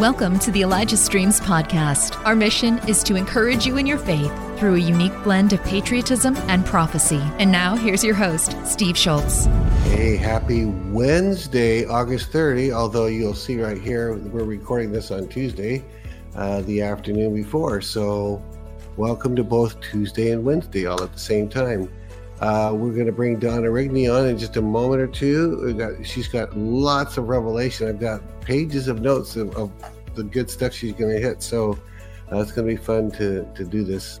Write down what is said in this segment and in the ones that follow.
Welcome to the Elijah Streams podcast. Our mission is to encourage you in your faith through a unique blend of patriotism and prophecy. And now, here's your host, Steve Shultz. Hey, happy Wednesday, August 30. Although you'll see right here, we're recording this on Tuesday, uh, the afternoon before. So, welcome to both Tuesday and Wednesday all at the same time. Uh, we're going to bring Donna Rigney on in just a moment or two. Got, she's got lots of revelation. I've got pages of notes of, of the good stuff she's going to hit. So uh, it's going to be fun to to do this.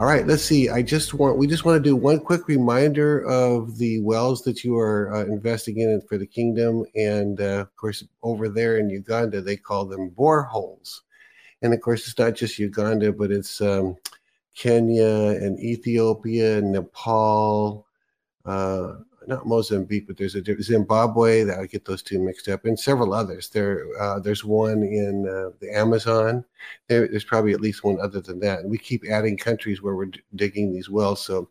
All right, let's see. I just want we just want to do one quick reminder of the wells that you are uh, investing in for the kingdom, and uh, of course over there in Uganda they call them boreholes. And of course, it's not just Uganda, but it's um, Kenya and Ethiopia, and Nepal, uh, not Mozambique, but there's a Zimbabwe that I get those two mixed up, and several others. There, uh, there's one in uh, the Amazon. There, there's probably at least one other than that. And we keep adding countries where we're d- digging these wells. So,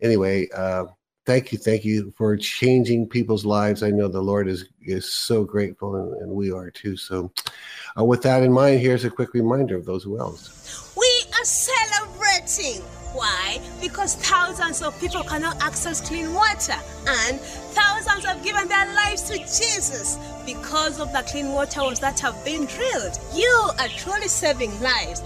anyway, uh, thank you, thank you for changing people's lives. I know the Lord is is so grateful, and, and we are too. So, uh, with that in mind, here's a quick reminder of those wells. We are celebrating. Why? Because thousands of people cannot access clean water, and thousands have given their lives to Jesus because of the clean water wells that have been drilled. You are truly saving lives.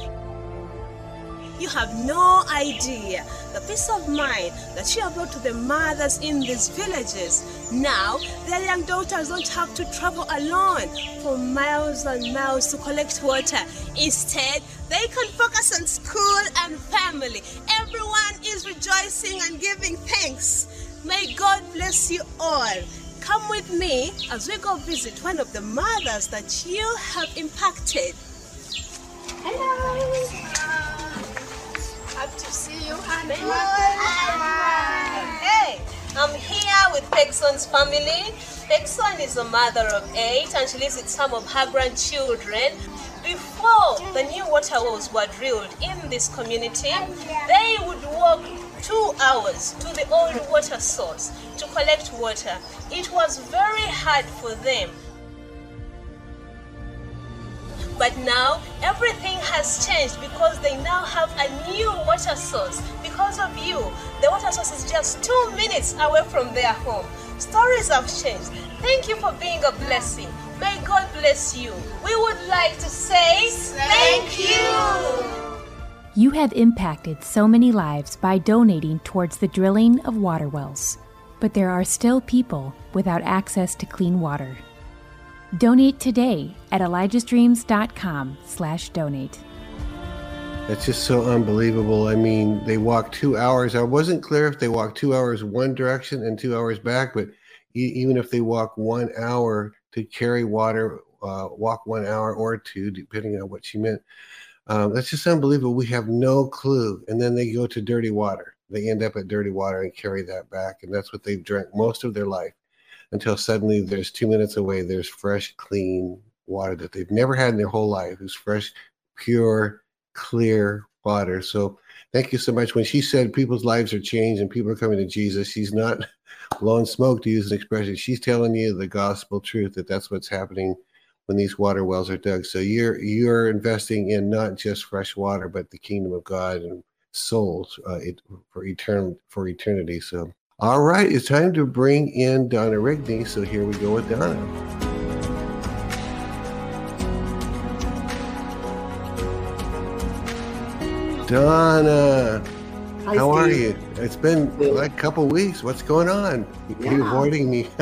You have no idea the peace of mind that you have brought to the mothers in these villages. Now, their young daughters don't have to travel alone for miles and miles to collect water. Instead, they can focus on school and family. Everyone is rejoicing and giving thanks. May God bless you all. Come with me as we go visit one of the mothers that you have impacted. Hello. Happy to see you, honey. Hey, I'm here with Pegson's family. Pegson is a mother of eight and she lives with some of her grandchildren. Before the new water wells were drilled in this community, they would walk two hours to the old water source to collect water. It was very hard for them but now everything has changed because they now have a new water source. Because of you, the water source is just two minutes away from their home. Stories have changed. Thank you for being a blessing. May God bless you. We would like to say thank you. You have impacted so many lives by donating towards the drilling of water wells. But there are still people without access to clean water. Donate today at elijahstreams.com slash donate. That's just so unbelievable. I mean, they walked two hours. I wasn't clear if they walked two hours one direction and two hours back, but e- even if they walk one hour to carry water, uh, walk one hour or two, depending on what she meant, um, that's just unbelievable. We have no clue. And then they go to dirty water. They end up at dirty water and carry that back. And that's what they've drank most of their life until suddenly there's two minutes away, there's fresh, clean water that they've never had in their whole life. It's fresh, pure, clear water. So thank you so much. When she said people's lives are changed and people are coming to Jesus, she's not blowing smoke to use an expression. She's telling you the gospel truth that that's what's happening when these water wells are dug. So you're you're investing in not just fresh water, but the kingdom of God and souls uh, it, for eternal for eternity. So all right, it's time to bring in Donna Rigney. So here we go with Donna. Donna, Hi, how are you? It's been like a couple weeks. What's going on? Yeah. avoiding me.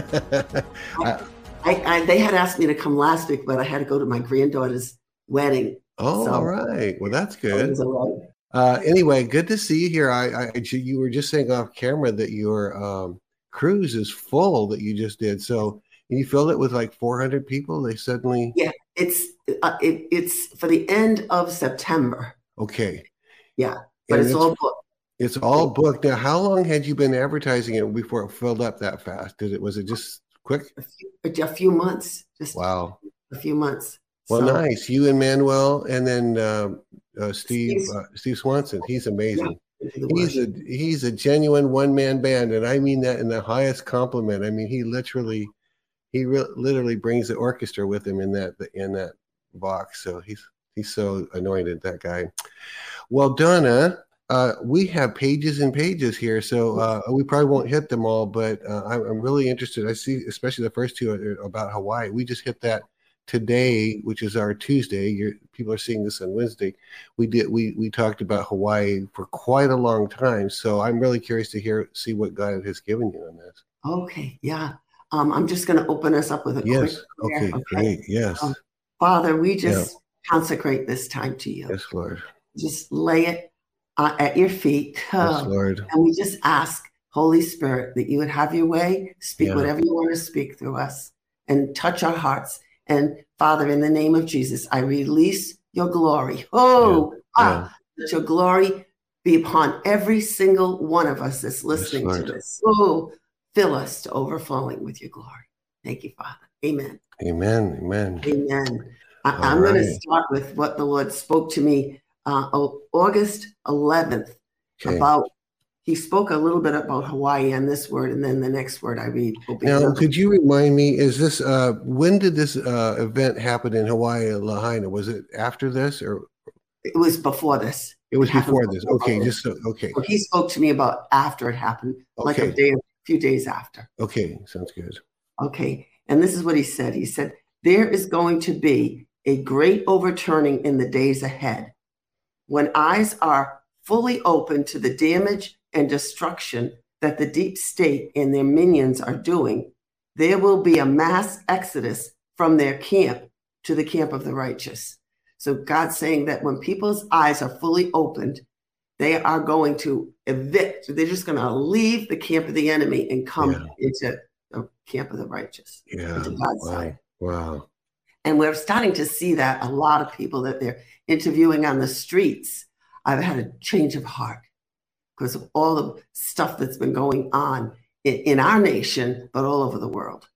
Uh, I, I, they had asked me to come last week, but I had to go to my granddaughter's wedding. oh, So- all right. Well, that's good. Uh, anyway, good to see you here. I, I, you were just saying off camera that your um, cruise is full that you just did. So you filled it with like 400 people. They suddenly yeah, It's uh, it, it's for the end of September, okay. Yeah, but And it's all booked. it's all booked now. How long had you been advertising it before it filled up that fast? Did it was it just quick? A few, a few months, just Wow. a few months. Well, So, nice. You and Manuel, and then uh, uh, Steve Steve- uh, Steve Swanson. He's amazing. the He's a he's a genuine one man band, and I mean that in the highest compliment. I mean, he literally he re- literally brings the orchestra with him in that in that box. So he's he's so anointed that guy. Well, Donna, uh, we have pages and pages here, so uh, we probably won't hit them all. But uh, I'm, really interested. I see, especially the first two about Hawaii. We just hit that today, which is our Tuesday. You're, people are seeing this on Wednesday. We did we we talked about Hawaii for quite a long time. So I'm really curious to hear see what God has given you on this. Okay, yeah. Um, I'm just going to open us up with a yes. Okay, okay, great. Yes. Um, Father, we just yeah. consecrate this time to you. Yes, Lord. Just lay it uh, at your feet. Yes, Lord. And we just ask, Holy Spirit, that you would have your way, speak yeah. whatever you want to speak through us, and touch our hearts. And Father, in the name of Jesus, I release your glory. Oh, yeah. ah, let your glory be upon every single one of us that's listening yes, to this. Oh, fill us to overflowing with your glory. Thank you, Father. Amen. Amen. Amen. Amen. I, am going to start with what the Lord spoke to me uh, August 11th okay. about. He spoke a little bit about Hawaii on this word, and then the next word I read will be. Now, could you remind me? Is this uh, when did this uh, event happen in Hawaii, Lahaina? Was it after this, or it was before this? It was it before this. Okay, just so, okay. So he spoke to me about after it happened, okay. like a day, a few days after. Okay, sounds good. Okay, and this is what he said. He said there is going to be a great overturning in the days ahead when eyes are fully open to the damage and destruction that the deep state and their minions are doing, there will be a mass exodus from their camp to the camp of the righteous. So God's saying that when people's eyes are fully opened, they are going to evict, they're just going to leave the camp of the enemy and come yeah. into the camp of the righteous. Yeah. Wow. side. Wow. And we're starting to see that a lot of people that they're interviewing on the streets, I've had a change of heart because of all the stuff that's been going on in, in our nation, but all over the world.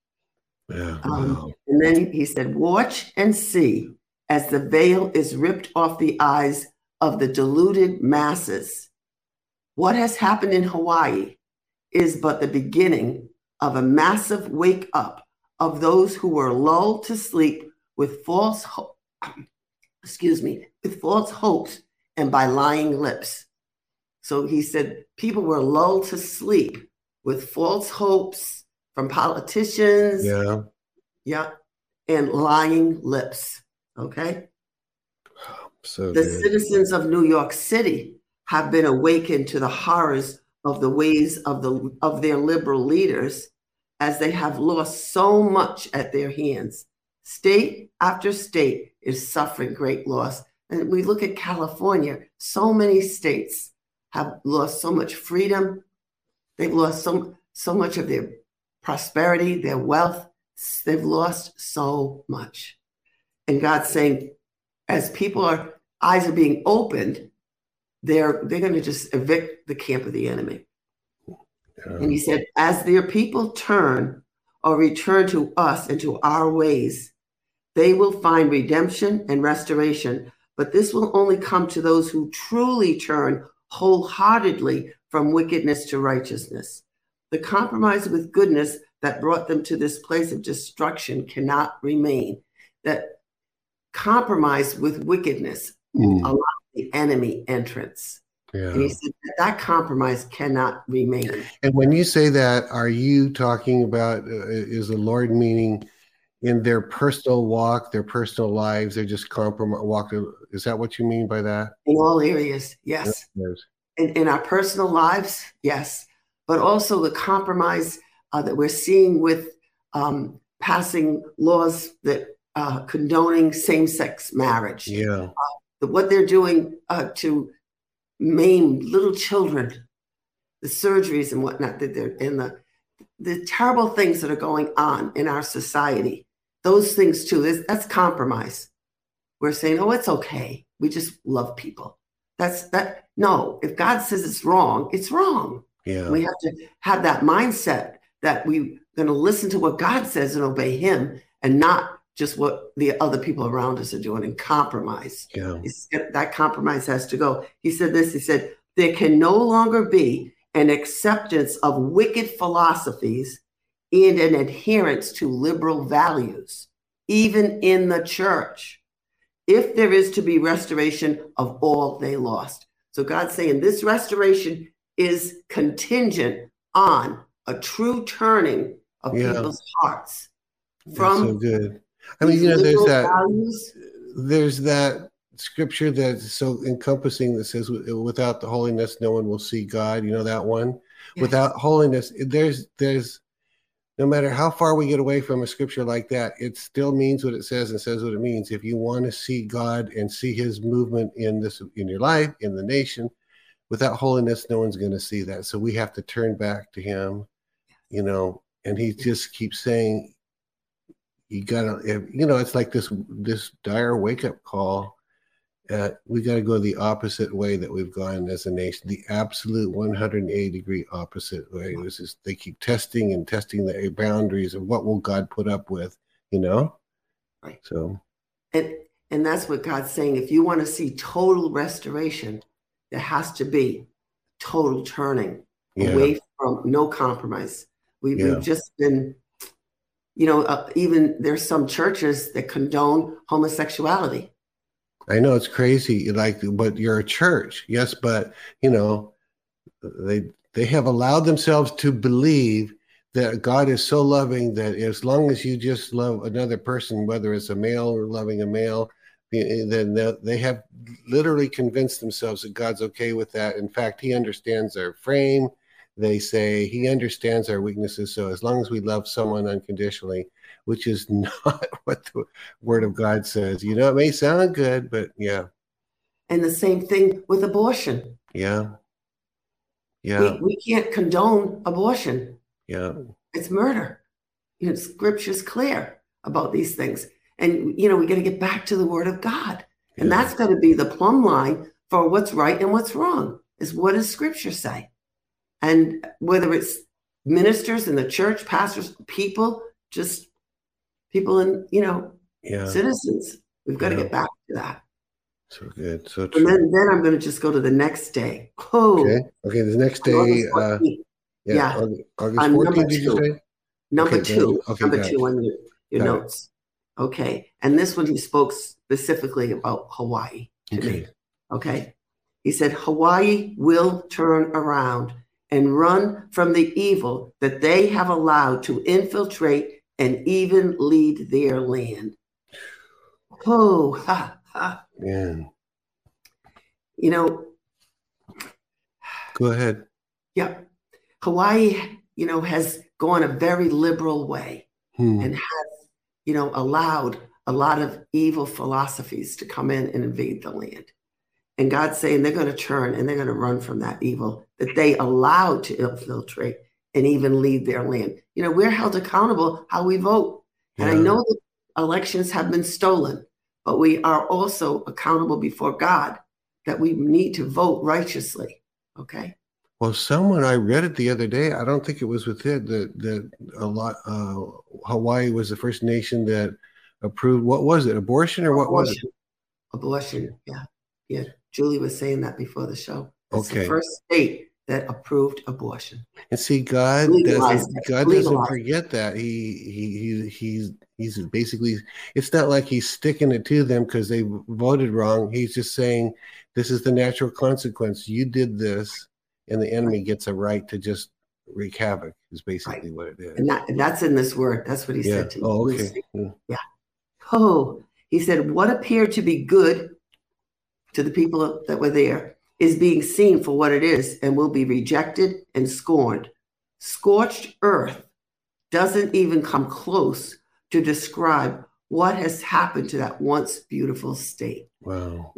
Yeah, um, wow. And then he said, Watch and see as the veil is ripped off the eyes of the deluded masses. What has happened in Hawaii is but the beginning of a massive wake up of those who were lulled to sleep with false hope, excuse me, with false hopes and by lying lips. So he said people were lulled to sleep with false hopes from politicians. Yeah. Yeah. And lying lips. Okay. So the good. citizens of New York City have been awakened to the horrors of the ways of the of their liberal leaders as they have lost so much at their hands. State after state is suffering great loss. And we look at California, so many states have lost so much freedom. They've lost so, so much of their prosperity, their wealth. They've lost so much. And God's saying, as people are eyes are being opened, they're they're going to just evict the camp of the enemy. And he said, as their people turn or return to us and to our ways, they will find redemption and restoration, but this will only come to those who truly turn wholeheartedly from wickedness to righteousness. The compromise with goodness that brought them to this place of destruction cannot remain. That compromise with wickedness mm. allowed the enemy entrance. Yeah. And he said that, that compromise cannot remain. And when you say that, are you talking about uh, is the Lord meaning in their personal walk, their personal lives, they're just compromise walk. Is that what you mean by that? In all areas, yes. yes. In, in our personal lives, yes, but also the compromise uh, that we're seeing with um, passing laws that uh, condoning same-sex marriage. Yeah, uh, what they're doing uh, to maim little children, the surgeries and whatnot that they're in the the terrible things that are going on in our society those things too. That's compromise. We're saying, oh, it's okay. We just love people. That's that. No, if God says it's wrong, it's wrong. Yeah. We have to have that mindset that we're going to listen to what God says and obey Him and not just what the other people around us are doing and compromise. Yeah. that compromise has to go. He said this He said, there can no longer be an acceptance of wicked philosophies and an adherence to liberal values, even in the church. if there is to be restoration of all they lost. So God's saying this restoration is contingent on a true turning of Yeah. people's hearts That's from so good. I mean, you know, there's that values. there's that scripture that's so encompassing that says, "Without the holiness, no one will see God." You know that one. Yes. Without holiness, there's there's no matter how far we get away from a scripture like that, it still means what it says and says what it means. If you want to see God and see His movement in this in your life, in the nation, without holiness, no one's going to see that. So we have to turn back to Him, you know. And He just keeps saying, "You gotta," you know, it's like this this dire wake up call. Uh, we got to go the opposite way that we've gone as a nation, the absolute 180 degree opposite way. It just they keep testing and testing the boundaries of what will God put up with, you know. Right. So And and that's what God's saying. If you want to see total restoration, there has to be total turning yeah, away from no compromise. We, Yeah. We've just been, you know, uh, even there's some churches that condone homosexuality. I know it's crazy. Like, but you're a church, yes, but you know, they they have allowed themselves to believe that God is so loving that as long as you just love another person, whether it's a male or loving a male, then they have literally convinced themselves that God's okay with that. In fact, He understands our frame. They say He understands our weaknesses. So as long as we love someone unconditionally, which is not what the Word of God says, you know, it may sound good, but yeah, And the same thing with abortion. yeah, yeah, We, we can't condone abortion. yeah, It's murder. You know, scripture's clear about these things. And, you know, we got to get back to the word of God. And yeah. that's got to be the plumb line for what's right and what's wrong is what does scripture say? And whether it's ministers in the church, pastors, people, just people in, you know, yeah. citizens, we've got to get back to that. So good, so true. And then, then I'm going to just go to the next day. Oh, Okay, okay. The next day, uh, yeah, Yeah. August, August I'm number two. number okay, two. Okay, number it. two on your, your Got it. notes. Okay. And this one, he spoke specifically about Hawaii to me. Okay, Okay. He said, Hawaii will turn around and run from the evil that they have allowed to infiltrate and even lead their land. Oh, ha, ha. man. You know, Go ahead. yeah, Hawaii, you know, has gone a very liberal way Hmm. and has, you know, allowed a lot of evil philosophies to come in and invade the land. And God's saying they're going to turn and they're going to run from that evil that they allowed to infiltrate and even leave their land. You know, we're held accountable how we vote. And I know that elections have been stolen, but we are also accountable before God that we need to vote righteously. Okay. Well, someone I read it the other day. I don't think it was with it that that a lot. Uh, Hawaii was the first nation that approved. What was it? Abortion or what was it? Abortion. Abortion. Yeah. Yeah. Julie was saying that before the show. It's Okay. the first state that approved abortion. And see, God doesn't. God doesn't forget that. He he he he's he's basically. It's not like he's sticking it to them because they voted wrong. He's just saying this is the natural consequence. You did this, and the enemy gets a right to just wreak havoc. Is basically what it is. And, that, and that's in this word. That's what he Yeah. said to me. Oh, okay. said, hmm. Yeah. Oh, he said, what appeared to be good to the people that were there is being seen for what it is and will be rejected and scorned. Scorched earth doesn't even come close to describe what has happened to that once beautiful state. Wow.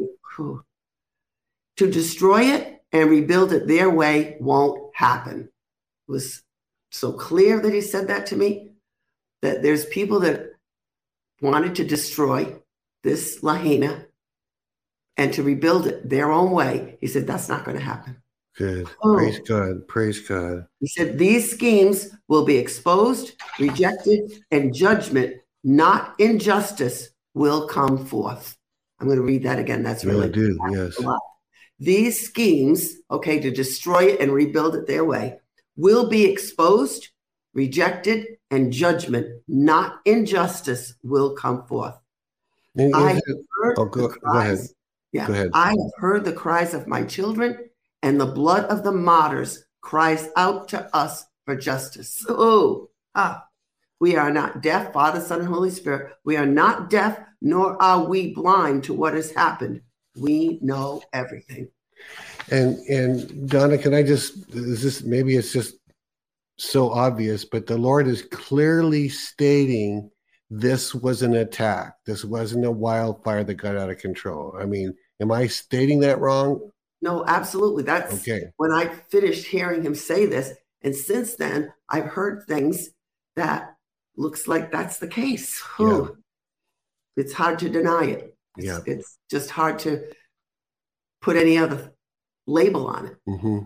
To destroy it and rebuild it their way won't happen. It was so clear that he said that to me that there's people that wanted to destroy this Lahaina and to rebuild it their own way. He said, that's not going to happen. Good. Oh. Praise God. Praise God. He said, these schemes will be exposed, rejected, and judgment, not injustice, will come forth. I'm going to read that again. That's Really really do. Yes. These schemes, okay, to destroy it and rebuild it their way, will be exposed, rejected, and judgment, not injustice, will come forth. I heard oh, go, the go ahead. cries. Yeah, Go ahead. I have heard the cries of my children, and the blood of the martyrs cries out to us for justice. Oh, ah, we are not deaf, Father, Son, and Holy Spirit. We are not deaf, nor are we blind to what has happened. We know everything. And and Donna, can I just is this maybe it's just so obvious, but the Lord is clearly stating this was an attack. This wasn't a wildfire that got out of control. I mean, am I stating that wrong? No, absolutely. That's Okay. when I finished hearing him say this. And since then, I've heard things that looks like that's the case. Whew. It's hard to deny it. It's, Yeah. it's just hard to put any other label on it. hmm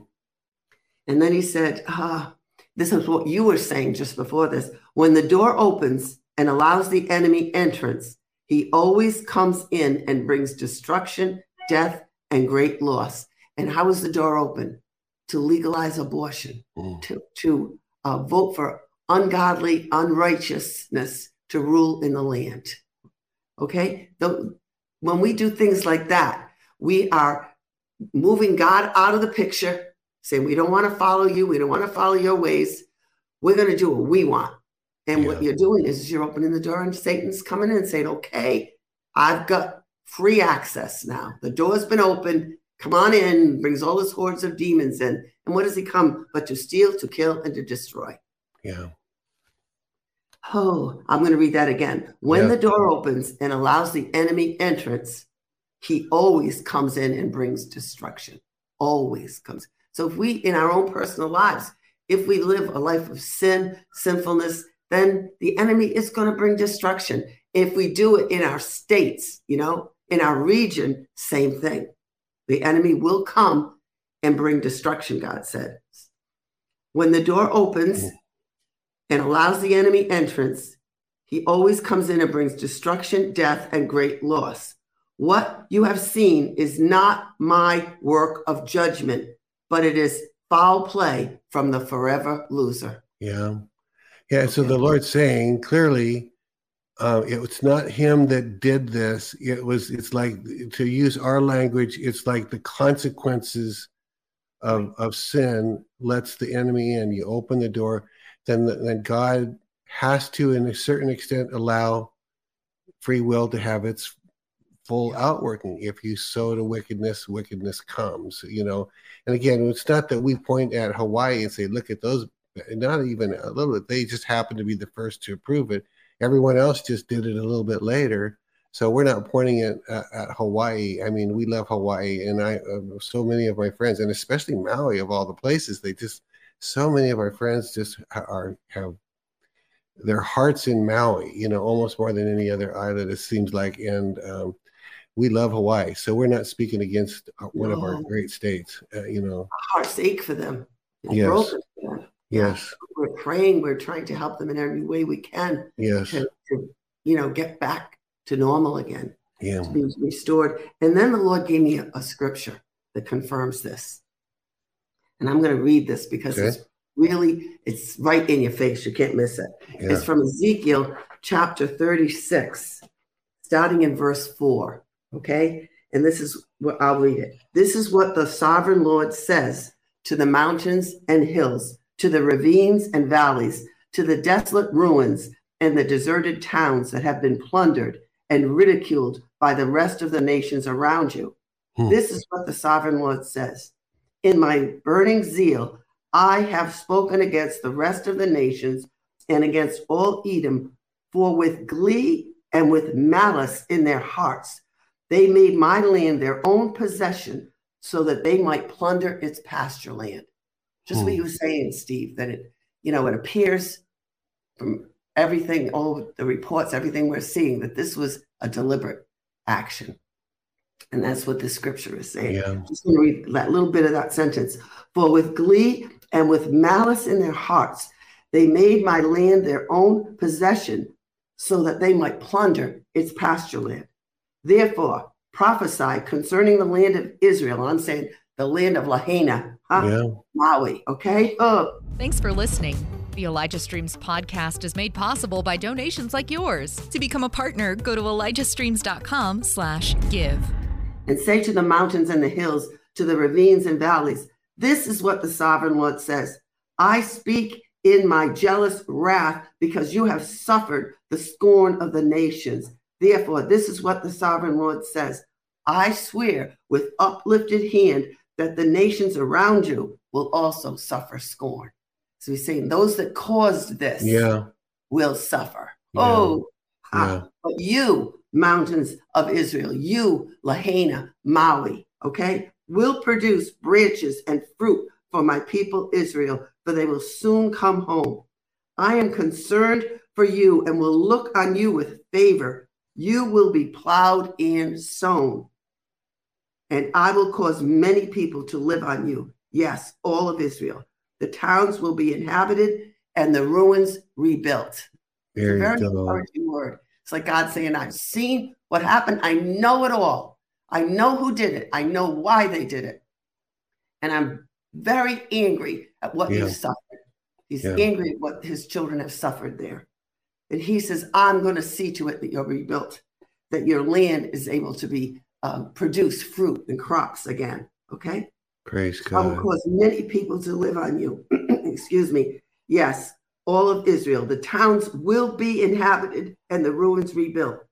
And then he said, ah, This is what you were saying just before this. When the door opens and allows the enemy entrance, he always comes in and brings destruction, death, and great loss. And how is the door open? To legalize abortion, Mm. to, to uh, vote for ungodly unrighteousness to rule in the land. Okay? The, when we do things like that, we are moving God out of the picture saying we don't want to follow you, we don't want to follow your ways. We're going to do what we want. And what you're doing is you're opening the door and Satan's coming in and saying, okay, I've got free access now. The door's been opened. Come on in, brings all his hordes of demons in. And what does he come but to steal, to kill, and to destroy? Yeah. Oh, I'm going to read that again. When Yeah. the door opens and allows the enemy entrance, he always comes in and brings destruction. Always comes. So if we, in our own personal lives, if we live a life of sin, sinfulness, then the enemy is going to bring destruction. If we do it in our states, you know, in our region, same thing. The enemy will come and bring destruction, God said. When the door opens and allows the enemy entrance, he always comes in and brings destruction, death, and great loss. What you have seen is not my work of judgment, but it is foul play from the forever loser. Yeah. Yeah. So the Lord's saying clearly, uh, it was not him that did this. It was, it's like, to use our language, it's like the consequences of, of sin lets the enemy in. You open the door, then, then God has to, in a certain extent, allow free will to have its full outworking. If you sow to wickedness, wickedness comes, you know. And again, it's not that we point at Hawaii and say, look at those not even a little bit. They just happened to be the first to approve it. Everyone else just did it a little bit later. So we're not pointing it at, at Hawaii. I mean, we love Hawaii, and I uh, so many of my friends, and especially Maui of all the places, they just so many of our friends just are have their hearts in Maui. You know, almost more than any other island. It seems like, and um, we love Hawaii. So we're not speaking against uh, one of our great states. Uh, you know, Hearts ache for them. Yes. broken. Yes, We're praying, we're trying to help them in every way we can yes, to, to you know, get back to normal again. yeah. to be restored. And then the Lord gave me a, a scripture that confirms this. And I'm going to read this because Okay. it's really it's right in your face. You can't miss it. Yeah. It's from Ezekiel chapter 36, starting in verse 4. Okay? And this is what I'll read it. This is what the sovereign Lord says to the mountains and hills, to the ravines and valleys, to the desolate ruins and the deserted towns that have been plundered and ridiculed by the rest of the nations around you. Hmm. This is what the sovereign Lord says In my burning zeal, I have spoken against the rest of the nations and against all Edom, for with glee and with malice in their hearts, they made my land their own possession so that they might plunder its pasture land. Just what Hmm. you were saying, Steve, that it, you know, it appears from everything, all the reports, everything we're seeing, that this was a deliberate action. And that's what the scripture is saying. Yeah. Just going to read that little bit of that sentence. For with glee and with malice in their hearts, they made my land their own possession so that they might plunder its pasture land. Therefore, prophesy concerning the land of Israel. I'm saying the land of Lahaina, huh? Yeah. Maui, okay? Oh, Thanks for listening. The Elijah Streams podcast is made possible by donations like yours. To become a partner, go to elijahstreams.com/slash/give. And say to the mountains and the hills, to the ravines and valleys, this is what the sovereign Lord says. I speak in my jealous wrath because you have suffered the scorn of the nations. Therefore, this is what the sovereign Lord says. I swear with uplifted hand that the nations around you will also suffer scorn. So he's saying those that caused this Yeah. will suffer. Yeah. Oh, ah, Yeah. but you, mountains of Israel, you, Lahaina, Maui, okay, will produce branches and fruit for my people Israel, for they will soon come home. I am concerned for you and will look on you with favor. You will be plowed and sown, and I will cause many people to live on you. Yes, all of Israel. The towns will be inhabited and the ruins rebuilt. There you Very go. encouraging word. It's like God saying, I've seen what happened. I know it all. I know who did it. I know why they did it. And I'm very angry at what Yeah. he suffered. He's Yeah. angry at what his children have suffered there. And he says, I'm going to see to it that you're rebuilt, that your land is able to be um, produce fruit and crops again. Okay. Praise God. I will cause many people to live on you. Excuse me. Yes, all of Israel. The towns will be inhabited and the ruins rebuilt.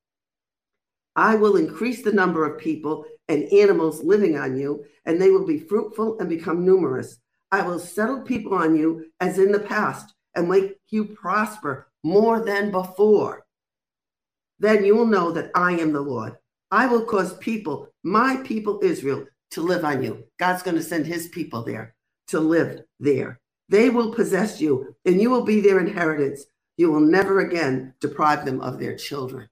I will increase the number of people and animals living on you, and they will be fruitful and become numerous. I will settle people on you as in the past and make you prosper more than before. Then you will know that I am the Lord. I will cause people, my people Israel, to live on you. God's going to send his people there to live there. They will possess you, and you will be their inheritance. You will never again deprive them of their children.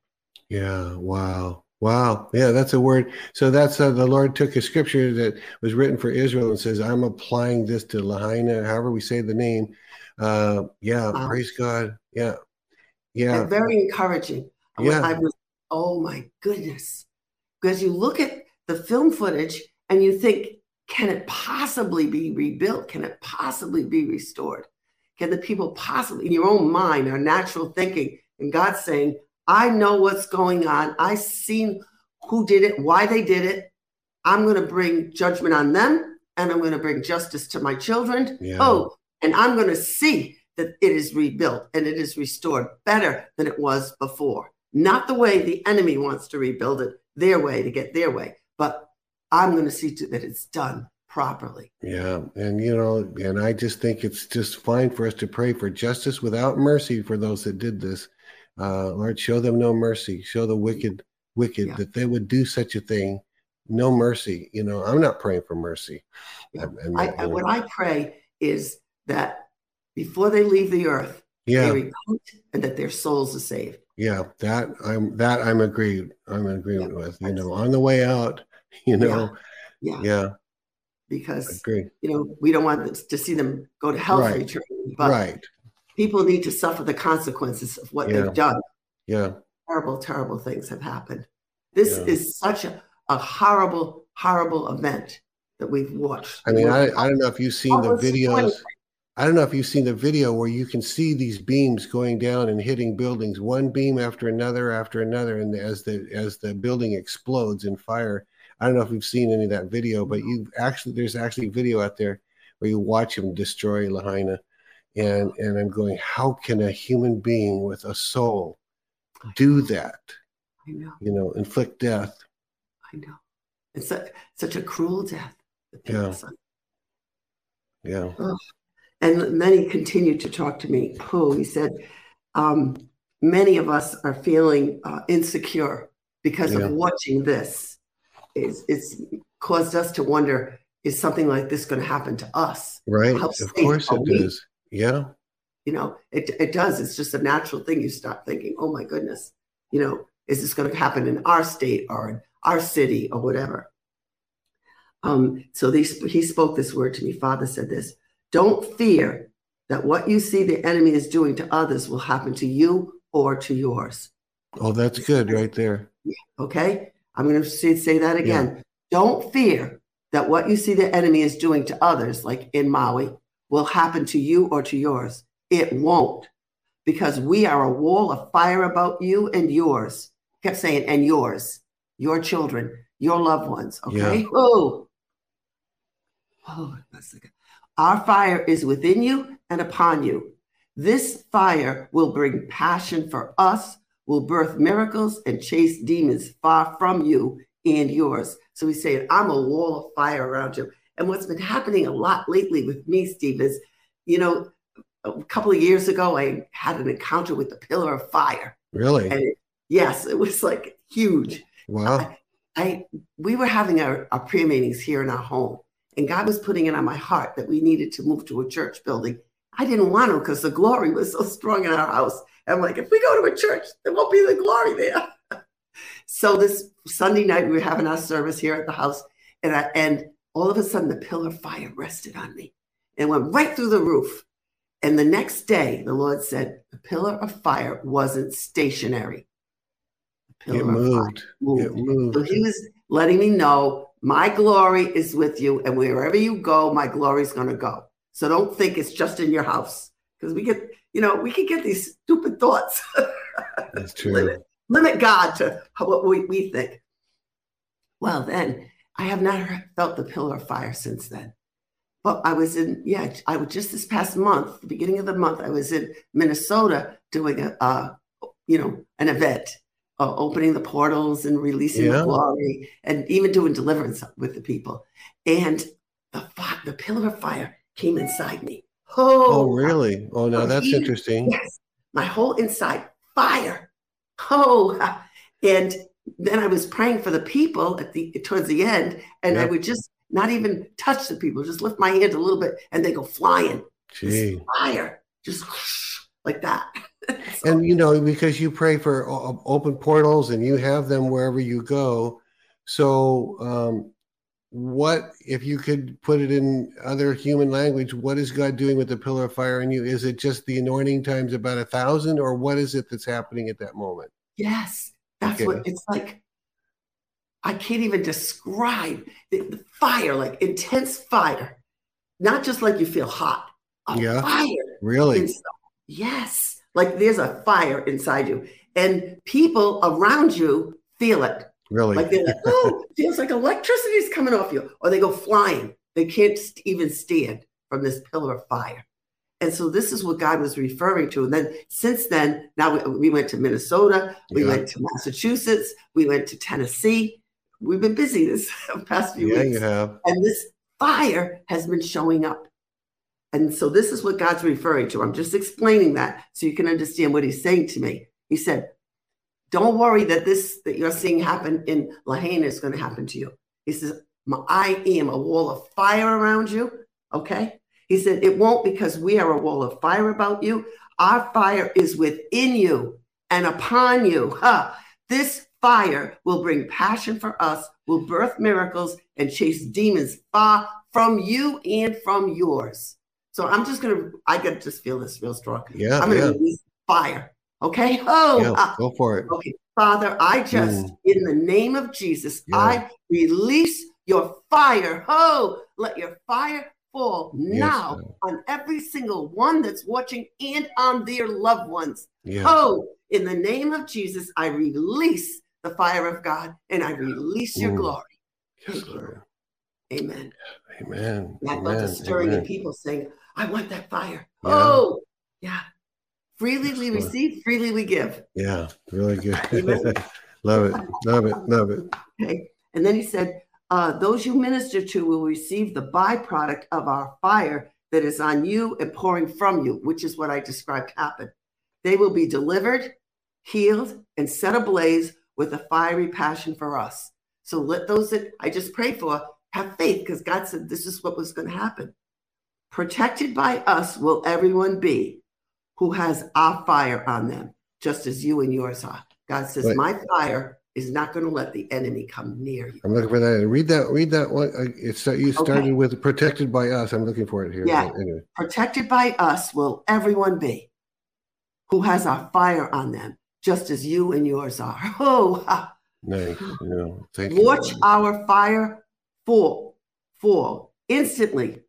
Yeah. Wow. Wow. Yeah, that's a word. So that's uh, the Lord took a scripture that was written for Israel and says, I'm applying this to Lahaina, however we say the name. Uh, yeah. Wow. Praise God. Yeah. Yeah. And very encouraging. Yeah. I was, oh my goodness. Because you look at the film footage and you think, can it possibly be rebuilt? Can it possibly be restored? Can the people possibly, in your own mind, our natural thinking, and God saying, I know what's going on. I seen who did it, why they did it. I'm going to bring judgment on them, and I'm going to bring justice to my children. Yeah. Oh, and I'm going to see that it is rebuilt and it is restored better than it was before. Not the way the enemy wants to rebuild it, their way to get their way, but I'm going to see to that it's done properly. Yeah, and you know, and I just think it's just fine for us to pray for justice without mercy for those that did this. Uh, Lord, show them no mercy. Show the wicked, wicked Yeah. that they would do such a thing. No mercy. You know, I'm not praying for mercy. And- I, I- what I pray is that before they leave the earth, they yeah, repent and that their souls are saved. yeah, that I'm that I'm agreed. I'm in agreement Yeah, with. You know, on the way out. You know, Yeah, yeah, because agree. you know we don't want to see them go to hell for Right. eternity, but Right. people need to suffer the consequences of what Yeah. they've done. Yeah. terrible, terrible things have happened. This Yeah. is such a, a horrible, horrible event that we've watched. I mean, I, I don't know if you've seen the videos. 20. I don't know if you've seen the video where you can see these beams going down and hitting buildings, one beam after another after another, and as the as the building explodes in fire. I don't know if you've seen any of that video, but you actually there's actually video out there where you watch them destroy Lahaina, and and I'm going, how can a human being with a soul do that? I know, You know, inflict death. I know. It's a, such a cruel death. people Yeah. suffer. And then he continued to talk to me. Oh, he said, um, many of us are feeling uh, insecure because Yeah. of watching this. It's, it's caused us to wonder is something like this going to happen to us? right. How Of course it we? is. Yeah, you know it, it does it's just a natural thing you start thinking oh my goodness you know is this going to happen in our state or in our city or whatever um so these he spoke this word to me father said this don't fear that what you see the enemy is doing to others will happen to you or to yours Oh, that's good right there. okay i'm going to say, say that again don't fear that what you see the enemy is doing to others like in maui will happen to you or to yours It won't, because we are a wall of fire about you and yours. Kept saying, and yours, your children, your loved ones. Okay. Yeah. Oh, oh, that's like our fire is within you and upon you. This fire will bring passion for us, will birth miracles and chase demons far from you and yours. So he's saying, I'm a wall of fire around you. And what's been happening a lot lately with me, Steve, is, you know, a couple of years ago, I had an encounter with the pillar of fire. Really? And it, yes, it was like huge. Wow. I, I we were having our, our prayer meetings here in our home, and God was putting it on my heart that we needed to move to a church building. I didn't want to because the glory was so strong in our house. I'm like, if we go to a church, there won't be the glory there. so this Sunday night, we were having our service here at the house, and I, and all of a sudden, the pillar of fire rested on me and went right through the roof. And the next day, the Lord said, the pillar of fire wasn't stationary. The It pillar of fire moved. It moved. moved. So he was letting me know my glory is with you, and wherever you go, my glory is going to go. So don't think it's just in your house because we get, you know, we can get these stupid thoughts. That's true. limit, limit God to what we, we think. Well, then I have not felt the pillar of fire since then. But I was in, yeah, I was just this past month, the beginning of the month, I was in Minnesota doing a, uh, you know, an event, uh, opening the portals and releasing Yeah. the glory, and even doing deliverance with the people. And the fi- the pillar of fire came inside me. Oh, really? Oh, no, Oh, that's he- interesting. Yes, my whole inside fire. Oh, and then I was praying for the people at the towards the end, and I would just not even touch the people, just lift my hand a little bit, and they go flying. Gee. fire, just like that. And you know, because you pray for open portals and you have them wherever you go. So, um, what if you could put it in other human language? What is God doing with the pillar of fire in you? Is it just the anointing times about a thousand, or what is it that's happening at that moment? yes, that's Okay. what it's like. I can't even describe the, the fire, like intense fire, not just like you feel hot, a Yeah. fire. Really? Yes, like there's a fire inside you, and people around you feel it. Really? Like they're like, oh, feels like electricity is coming off you, or they go flying. They can't even stand from this pillar of fire. And so this is what God was referring to. And then since then, now we, we went to Minnesota, we Yeah. went to Massachusetts, we went to Tennessee. We've been busy this past few yeah, weeks you have. and this fire has been showing up. And so this is what God's referring to. I'm just explaining that so you can understand what he's saying to me. He said, Don't worry that this that you're seeing happen in Lahaina is going to happen to you. He says, I am a wall of fire around you. Okay. He said, It won't because we are a wall of fire about you. Our fire is within you and upon you. Ha! This fire will bring passion for us, will birth miracles, and chase demons far from you and from yours. So I'm just gonna, I gotta just feel this real strong. Yeah, I'm gonna yeah, release fire. Okay. Oh, yeah. ah, Go for it. okay. Father, I just, Mm. in the name of Jesus, Yeah. I release your fire. Oh, let your fire fall now on every single one that's watching and on their loved ones. Yeah. Oh, in the name of Jesus, I release the fire of God and I release your Mm. glory. Yes, Lord. Amen. Amen. And I felt a Amen. stirring in people saying, I want that fire. Yeah. Oh, yeah. Freely Yes, we receive, freely we give. Yeah, really good. Love it. Love it. Love it. Okay. And then he said, uh, Those you minister to will receive the byproduct of our fire that is on you and pouring from you, which is what I described happened. They will be delivered, healed, and set ablaze with a fiery passion for us. So let those that I just prayed for have faith because God said this is what was going to happen. Protected by us will everyone be who has our fire on them, just as you and yours are. God says, Right. My fire is not going to let the enemy come near you. I'm looking for that. Read that. Read that one. Uh, It's you started Okay. with protected by us. I'm looking for it here. Yeah. Anyway. Protected by us will everyone be who has our fire on them, just as you and yours are. Oh. Nice. You know, thank you. watch Lord. our fire fall, fall instantly.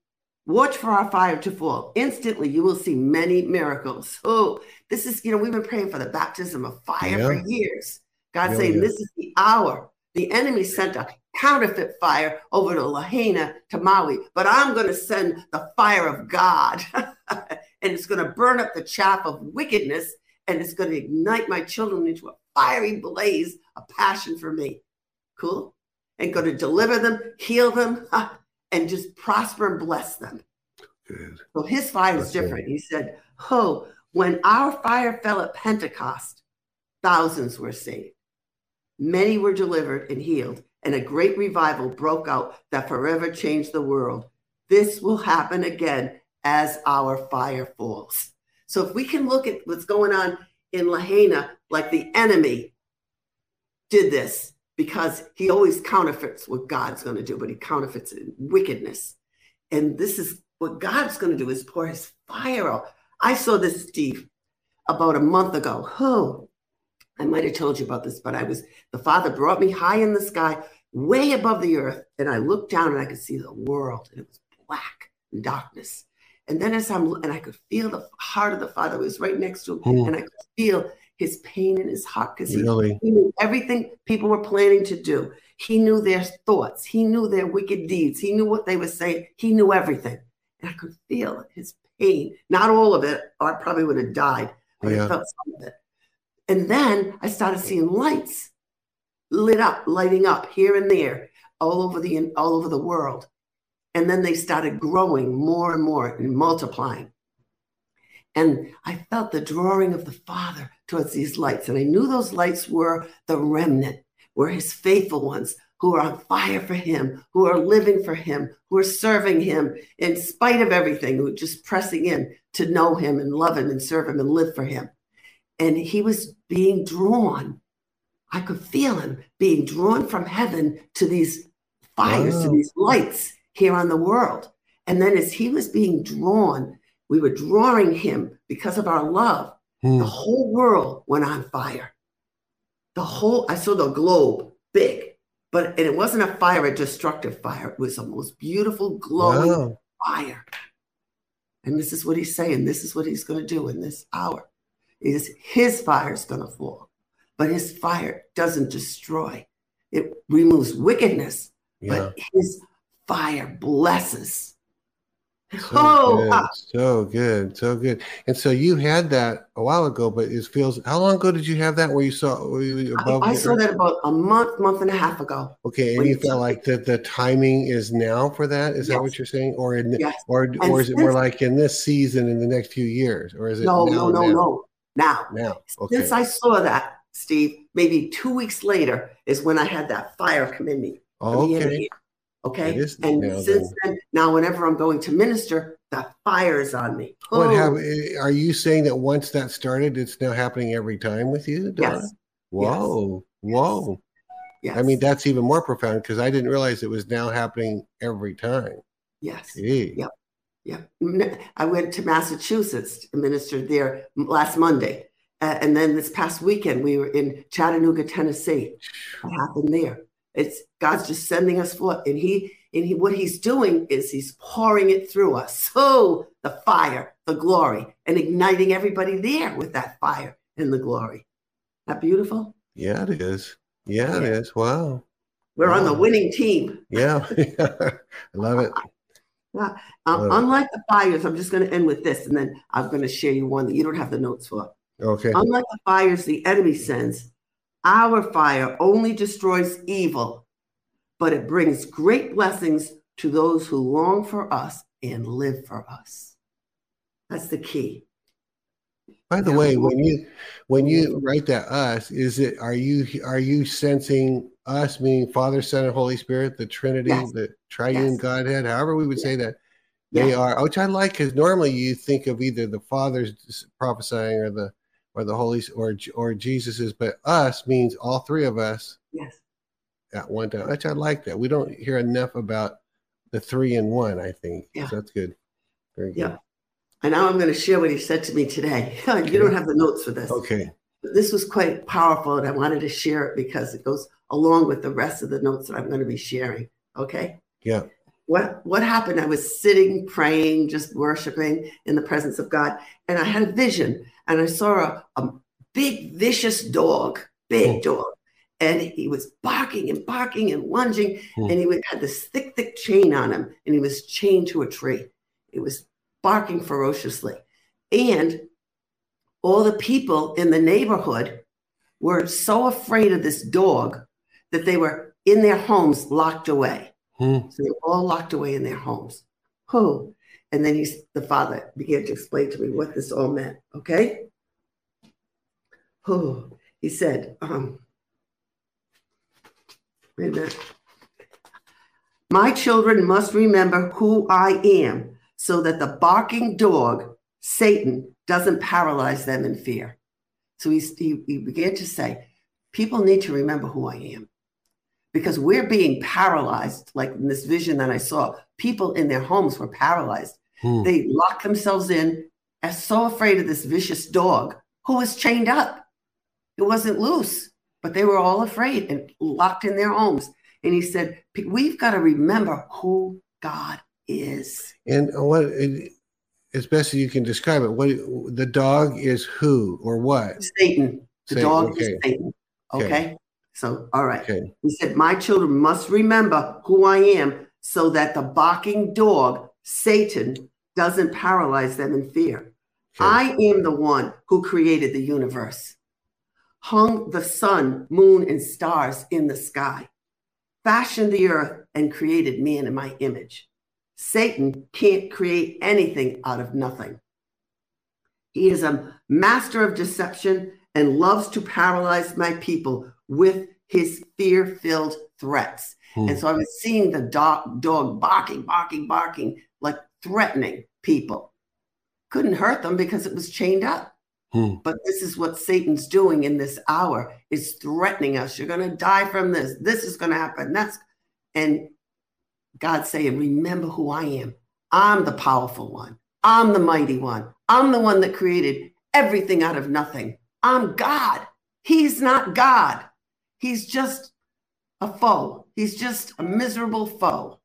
Watch for our fire to fall. Instantly, you will see many miracles. Oh, this is, you know, we've been praying for the baptism of fire Yeah. for years. God's Yeah, saying, yeah. this is the hour. The enemy sent a counterfeit fire over to Lahaina, to Maui, but I'm going to send the fire of God. and it's going to burn up the chaff of wickedness and it's going to ignite my children into a fiery blaze, a passion for me. Cool? And going to deliver them, heal them, and just prosper and bless them. Good. So his fire is different. He said, Oh, when our fire fell at Pentecost, thousands were saved. Many were delivered and healed, and a great revival broke out that forever changed the world. This will happen again as our fire falls. So if we can look at what's going on in Lahaina, like the enemy did this because he always counterfeits what God's going to do, but he counterfeits it in wickedness. And this is what God's going to do is pour his fire out. I saw this, Steve, about a month ago. Oh, I might have told you about this, but I was, the Father brought me high in the sky, way above the earth. And I looked down and I could see the world, and it was black and darkness. And then as I'm, and I could feel the heart of the Father was right next to him, Hmm. and I could feel his pain in his heart because he Really? he knew everything people were planning to do. He knew their thoughts. He knew their wicked deeds. He knew what they were saying. He knew everything. And I could feel his pain. Not all of it, or I probably would have died, but Yeah. I felt some of it. And then I started seeing lights lit up, lighting up here and there, all over the all over the world. And then they started growing more and more and multiplying. And I felt the drawing of the Father towards these lights. And I knew those lights were the remnant, were his faithful ones who are on fire for him, who are living for him, who are serving him in spite of everything, who are just pressing in to know him and love him and serve him and live for him. And he was being drawn. I could feel him being drawn from heaven to these fires, to these lights here on the world. And then as he was being drawn, we were drawing him because of our love. Hmm. The whole world went on fire. The whole, I saw the globe big, but and it wasn't a fire, a destructive fire. It was a most beautiful, glowing Wow. fire. And this is what he's saying. This is what he's going to do in this hour. Is his fire is going to fall, but his fire doesn't destroy. It removes wickedness, Yeah. but his fire blesses. So oh, good. so good, so good. And so you had that a while ago, but it feels. How long ago did you have that? Where you saw were you I, above? I the saw that about a month, month and a half ago. Okay, and you felt like that the timing is now for that. Is that what you're saying, or in, Yes. or or is it more like in this season in the next few years, or is it No, now, no, no, now? no. Now, Now, okay. since I saw that, Steve, maybe two weeks later is when I had that fire come in me. okay. Okay. And now since then, now whenever I'm going to minister, the fire is on me. What Oh, have? eh, Are you saying that once that started, it's now happening every time with you? Donna? Yes. Whoa, whoa. Yes. I mean, that's even more profound because I didn't realize it was now happening every time. yes. Gee. Yep. N- I went to Massachusetts and ministered there last Monday. Uh, and then this past weekend, we were in Chattanooga, Tennessee. What happened there? It's God's just sending us forth. And he, and he, what he's doing is he's pouring it through us. So the fire, the glory, and igniting everybody there with that fire and the glory. That beautiful? Yeah, it is. Yeah, it Yeah. is. Wow. We're on the winning team. Yeah. I love it. Um, Love it. unlike the fires, I'm just going to end with this, and then I'm going to share you one that you don't have the notes for. Okay. Unlike the fires the enemy sends, our fire only destroys evil, but it brings great blessings to those who long for us and live for us. That's the key. By the Yeah. way, when you when you mm-hmm. write that us, is it are you are you sensing us meaning Father, Son, and Holy Spirit, the Trinity, Yes. the triune Yes. Godhead, however we would say that. They are, which I like because normally you think of either the Father's prophesying or the or the Holy or or Jesus's, but us means all three of us Yes. at one time. Which I like that. We don't hear enough about the three in one. I think Yeah. so that's good. Very good. Yeah. And now I'm going to share what he said to me today. you don't have the notes for this. Okay. But this was quite powerful, and I wanted to share it because it goes along with the rest of the notes that I'm going to be sharing. Okay. Yeah. what what happened? I was sitting, praying, just worshiping in the presence of God, and I had a vision, and I saw a, a big vicious dog, big dog, and he was barking and barking and lunging, and he would, had this thick, thick chain on him, and he was chained to a tree. He was barking ferociously, and all the people in the neighborhood were so afraid of this dog that they were in their homes locked away. Hmm. So they were all locked away in their homes. Who? And then he, the father began to explain to me what this all meant. Okay. Who? He said, um, wait a minute. My children must remember who I am so that the barking dog, Satan, doesn't paralyze them in fear. So he, he, he began to say, people need to remember who I am because we're being paralyzed. Like in this vision that I saw, people in their homes were paralyzed. Hmm. They locked themselves in, as so afraid of this vicious dog who was chained up. It wasn't loose, but they were all afraid and locked in their homes. And he said, We've got to remember who God is. And what, as best as you can describe it, what the dog is who or what? Satan. The Satan, dog okay. is Satan. Okay. Okay. So, all right. Okay. He said, My children must remember who I am so that the barking dog, Satan, doesn't paralyze them in fear. I am the one who created the universe, hung the sun, moon, and stars in the sky, fashioned the earth, and created man in my image. Satan can't create anything out of nothing. He is a master of deception and loves to paralyze my people with his fear filled threats. Hmm. And so I was seeing the dog, dog barking, barking, barking, like threatening people. Couldn't hurt them because it was chained up. Hmm. But this is what Satan's doing in this hour is threatening us. You're going to die from this. This is going to happen. That's and God saying, remember who I am. I'm the powerful one. I'm the mighty one. I'm the one that created everything out of nothing. I'm God. He's not God. He's just a foe. He's just a miserable foe.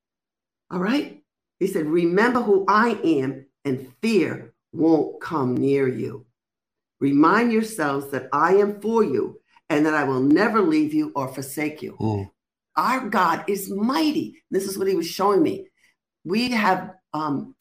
All right? He said, Remember who I am, and fear won't come near you. Remind yourselves that I am for you and that I will never leave you or forsake you. Hmm. Our God is mighty. This is what he was showing me. We have um,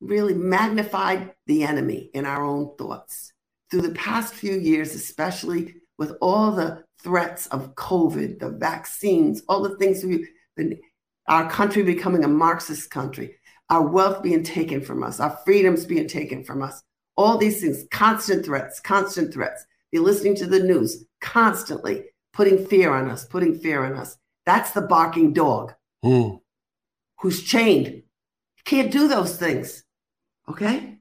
really magnified the enemy in our own thoughts. Through the past few years, especially with all the threats of COVID, the vaccines, all the things we've been, our country becoming a Marxist country, our wealth being taken from us, our freedoms being taken from us, all these things, constant threats, constant threats. You're listening to the news constantly, putting fear on us, putting fear on us. That's the barking dog Hmm. who's chained. Can't do those things. Okay?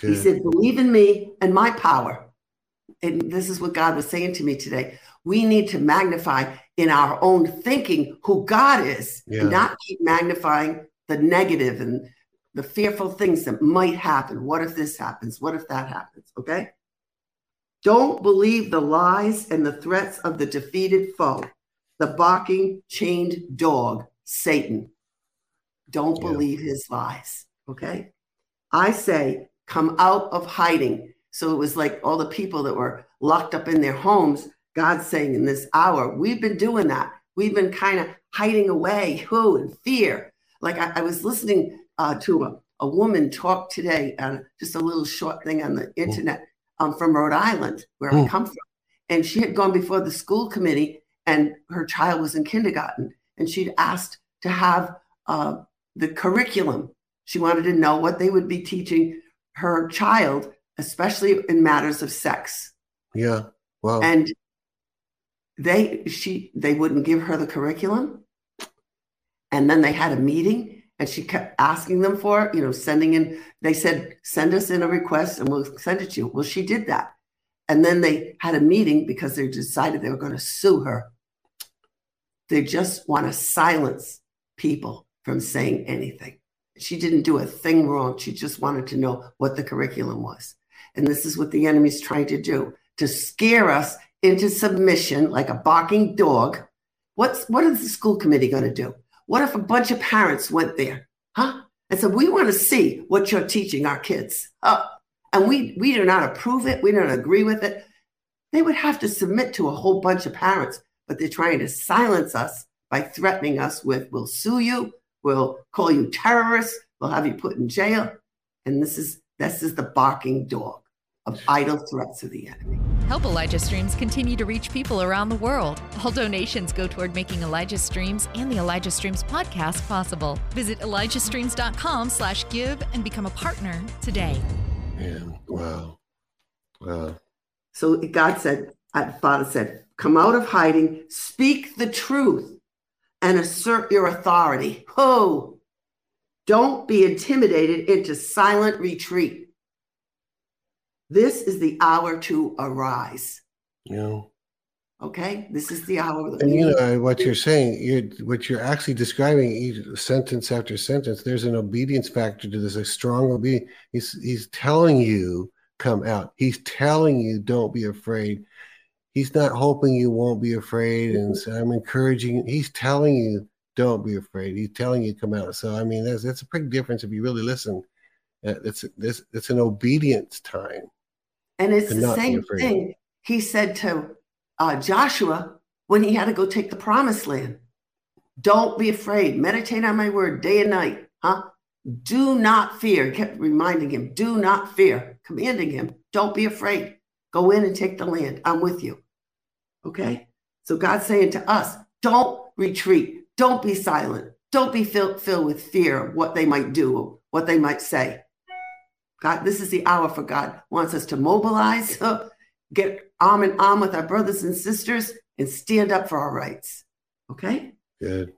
He said, Believe in me and my power. And this is what God was saying to me today. We need to magnify in our own thinking who God is, Yeah. not keep magnifying the negative and the fearful things that might happen. What if this happens? What if that happens? Okay? Don't believe the lies and the threats of the defeated foe, the barking, chained dog, Satan. Don't Yeah. believe his lies. Okay? I say, come out of hiding. So it was like all the people that were locked up in their homes, God's saying in this hour, we've been doing that. We've been kind of hiding away, who, in fear. Like I, I was listening uh, to a, a woman talk today, uh, just a little short thing on the internet um, from Rhode Island, where I Hmm. come from. And she had gone before the school committee, and her child was in kindergarten. And she'd asked to have uh, the curriculum. She wanted to know what they would be teaching her child, especially in matters of sex. Yeah. Wow. And they she they wouldn't give her the curriculum. And then they had a meeting and she kept asking them for it, you know, sending in, they said, send us in a request and we'll send it to you. Well, she did that. And then they had a meeting because they decided they were going to sue her. They just want to silence people from saying anything. She didn't do a thing wrong. She just wanted to know what the curriculum was. And this is what the enemy's trying to do to scare us into submission like a barking dog. What's what is the school committee going to do? What if a bunch of parents went there, huh? And said, we want to see what you're teaching our kids. Uh, and we, we do not approve it. We don't agree with it. They would have to submit to a whole bunch of parents, but they're trying to silence us by threatening us with, we'll sue you, we'll call you terrorists, we'll have you put in jail. And this is this is the barking dog of idle threats of the enemy. Help Elijah Streams continue to reach people around the world. All donations go toward making Elijah Streams and the Elijah Streams podcast possible. Visit ElijahStreams.com slash give and become a partner today. Man, wow. Wow. So God said, uh, Father said, come out of hiding, speak the truth, and assert your authority. Oh, don't be intimidated into silent retreat. This is the hour to arise. Yeah. Okay, this is the hour. And you know what you're saying. You're what you're actually describing each sentence after sentence. There's an obedience factor to this. A strong obedience. He's he's telling you come out. He's telling you don't be afraid. He's not hoping you won't be afraid, and so I'm encouraging. He's telling you don't be afraid. He's telling you come out. So I mean, that's that's a big difference if you really listen. Uh, it's this it's an obedience time. And it's the same thing he said to uh, Joshua when he had to go take the promised land. Don't be afraid. Meditate on my word day and night. Huh? Do not fear. He kept reminding him, do not fear, commanding him, don't be afraid. Go in and take the land. I'm with you. Okay? So God's saying to us, don't retreat. Don't be silent. Don't be filled, filled with fear of what they might do, what they might say. God, this is the hour for God wants us to mobilize, get arm in arm with our brothers and sisters, and stand up for our rights. Okay? Good.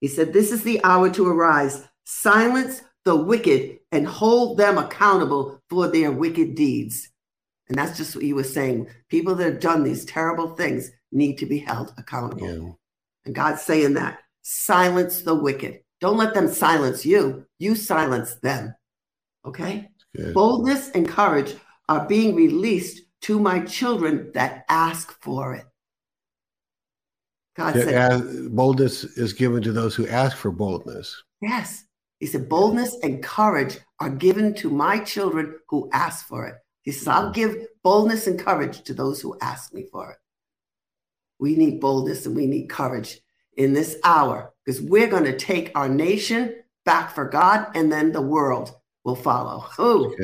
He said, This is the hour to arise, silence the wicked, and hold them accountable for their wicked deeds. And that's just what he was saying. People that have done these terrible things need to be held accountable. Yeah. And God's saying that silence the wicked. Don't let them silence you, you silence them. Okay? Good. Boldness and courage are being released to my children that ask for it. God said, boldness is given to those who ask for boldness. Yes. He said, boldness and courage are given to my children who ask for it. He says, I'll give boldness and courage to those who ask me for it. We need boldness and we need courage in this hour because we're going to take our nation back for God and then the world will follow. Ooh.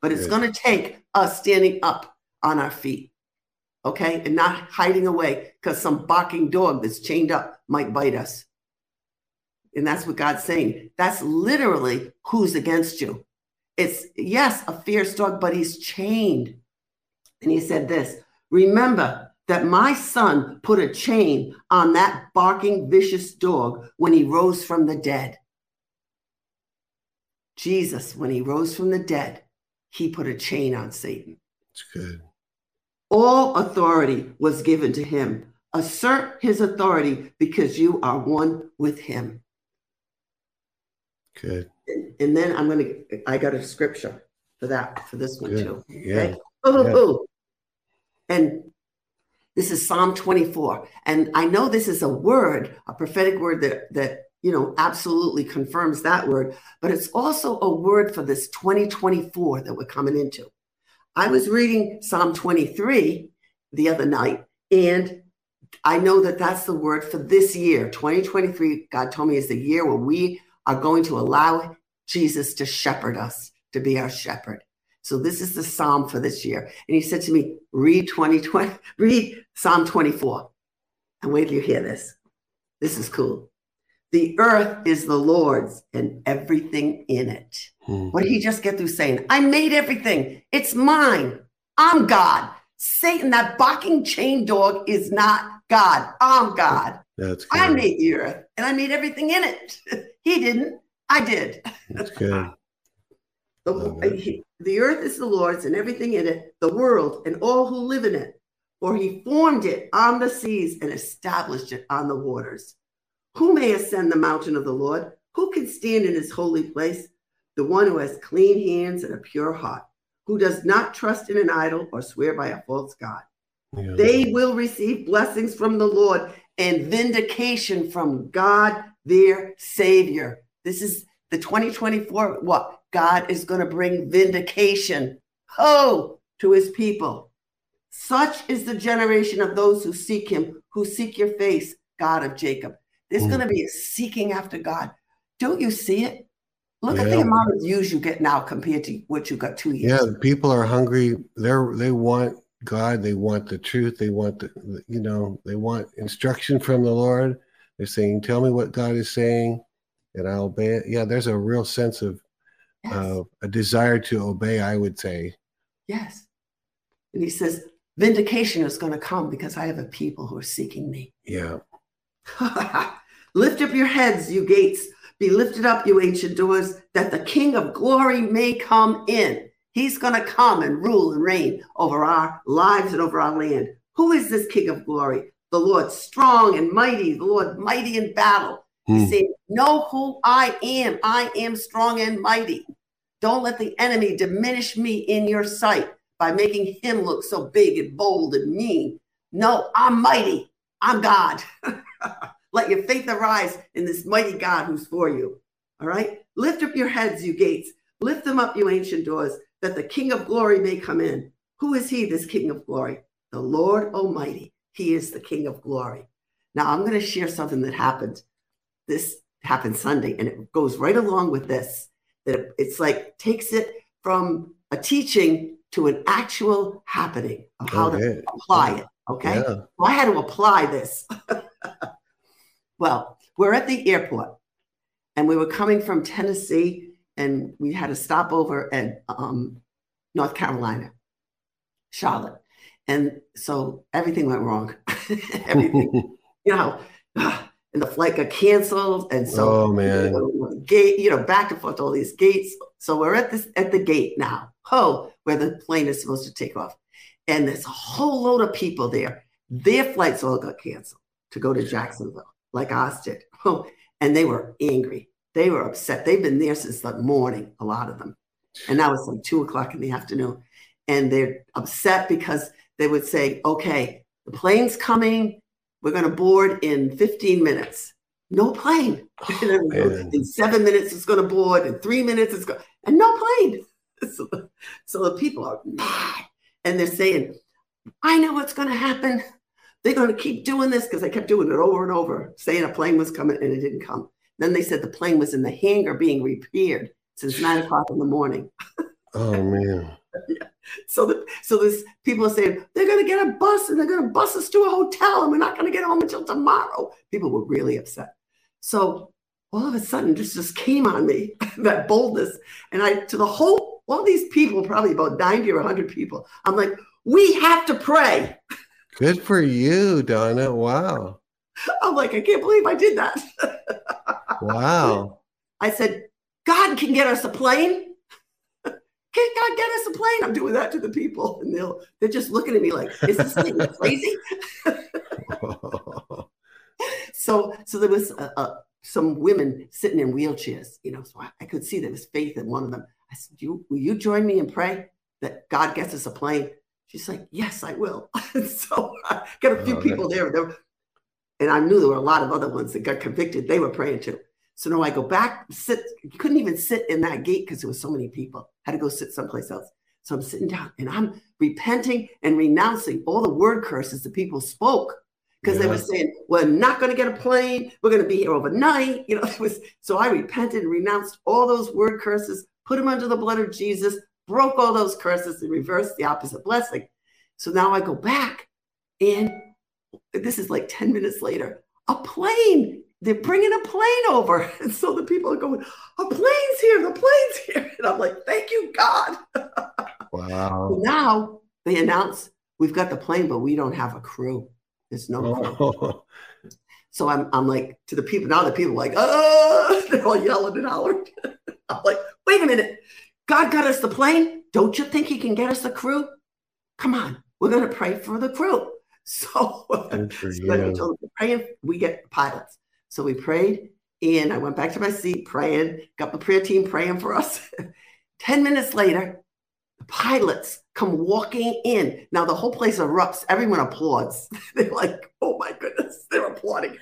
But it's going to take us standing up on our feet, okay, and not hiding away because some barking dog that's chained up might bite us. And that's what God's saying. That's literally who's against you. It's, yes, a fierce dog, but he's chained. And he said this Remember that my son put a chain on that barking, vicious dog when he rose from the dead. Jesus, when he rose from the dead, he put a chain on Satan. It's good. All authority was given to him. Assert his authority because you are one with him. Good. And, then I'm going to, I got a scripture for that, for this one good. too. Yeah. Okay? Ooh, yeah. Ooh. And this is Psalm 24. And I know this is a word, a prophetic word that, that you know, absolutely confirms that word, but it's also a word for this 2024 that we're coming into. I was reading Psalm 23 the other night, and I know that that's the word for this year. 2023, God told me, is the year where we are going to allow Jesus to shepherd us, to be our shepherd. So this is the psalm for this year. And he said to me, read 2020, read Psalm 24. And wait till you hear this. This is cool. The earth is the Lord's and everything in it. Hmm. What did he just get through saying? I made everything. It's mine. I'm God. Satan, that barking chain dog, is not God. I'm God. That's good. I made the earth and I made everything in it. he didn't. I did. That's good. the, the earth is the Lord's and everything in it, the world and all who live in it. For he formed it on the seas and established it on the waters. Who may ascend the mountain of the Lord? Who can stand in his holy place? The one who has clean hands and a pure heart, who does not trust in an idol or swear by a false God. Yeah. They will receive blessings from the Lord and vindication from God their savior. This is the 2024. What? God is going to bring vindication. Oh, to his people. Such is the generation of those who seek him, who seek your face, God of Jacob. There's mm. going to be a seeking after God. Don't you see it? Look yeah. at the amount of views you get now compared to what you got two years. Yeah, people are hungry. They're they want God. They want the truth. They want the you know they want instruction from the Lord. They're saying, "Tell me what God is saying, and I'll obey it." Yeah, there's a real sense of yes. uh, a desire to obey. I would say. Yes, and He says, "Vindication is going to come because I have a people who are seeking me." Yeah. Lift up your heads, you gates be lifted up, you ancient doors, that the King of glory may come in. He's going to come and rule and reign over our lives and over our land. Who is this King of glory? The Lord strong and mighty, the Lord mighty in battle. Hmm. He said, Know who I am. I am strong and mighty. Don't let the enemy diminish me in your sight by making him look so big and bold and mean. No, I'm mighty. I'm God. Let your faith arise in this mighty God who's for you. All right? Lift up your heads, you gates. Lift them up, you ancient doors, that the King of glory may come in. Who is he, this King of glory? The Lord Almighty. He is the King of glory. Now, I'm going to share something that happened. This happened Sunday, and it goes right along with this. That it's like takes it from a teaching to an actual happening of how okay. to apply it. Okay. Yeah. So I had to apply this. Well, we're at the airport and we were coming from Tennessee and we had a stopover at um, North Carolina, Charlotte. And so everything went wrong. everything, you know, and the flight got canceled. And so, oh man, you know, gate, you know, back and forth all these gates. So we're at this at the gate now, oh, where the plane is supposed to take off. And there's a whole load of people there. Their flights all got canceled to go to Jacksonville like ours did. Oh, and they were angry. They were upset. They've been there since the morning, a lot of them. And now it's like two o'clock in the afternoon. And they're upset because they would say, okay, the plane's coming. We're going to board in 15 minutes. No plane. Oh, in seven minutes, it's going to board. In three minutes, it's going, and no plane. So, so the people are mad. And they're saying, I know what's going to happen they're going to keep doing this because they kept doing it over and over, saying a plane was coming and it didn't come. Then they said the plane was in the hangar being repaired since nine o'clock in the morning. Oh man. yeah. So the so this people are saying they're gonna get a bus and they're gonna bus us to a hotel and we're not gonna get home until tomorrow. People were really upset. So all of a sudden this just came on me, that boldness. And I to the whole all these people, probably about 90 or 100 people, I'm like, we have to pray. Good for you, Donna. Wow. I'm like, I can't believe I did that. wow. I said, God can get us a plane. Can God get us a plane? I'm doing that to the people, and they'll they're just looking at me like, is this thing crazy? so so there was a, a, some women sitting in wheelchairs, you know, so I, I, could see there was faith in one of them. I said, you, will you join me and pray that God gets us a plane? She's like, yes, I will. so I got a few oh, people there, there. And I knew there were a lot of other ones that got convicted. They were praying too. So now I go back, sit, couldn't even sit in that gate because there was so many people. Had to go sit someplace else. So I'm sitting down and I'm repenting and renouncing all the word curses the people spoke because yeah. they were saying, We're not going to get a plane. We're going to be here overnight. You know, it was so I repented and renounced all those word curses, put them under the blood of Jesus, broke all those curses and reversed the opposite blessing. So now I go back, and this is like 10 minutes later, a plane. They're bringing a plane over. And so the people are going, a plane's here, the plane's here. And I'm like, thank you, God. Wow. now they announce we've got the plane, but we don't have a crew. There's no crew. Oh. So I'm, I'm like, to the people, now the people are like, oh, they're all yelling and hollering. I'm like, wait a minute. God got us the plane. Don't you think He can get us the crew? Come on, we're going to pray for the crew. So, so praying, we get pilots. So we prayed, and I went back to my seat praying, got the prayer team praying for us. 10 minutes later, the pilots come walking in. Now the whole place erupts. Everyone applauds. They're like, oh my goodness, they're applauding.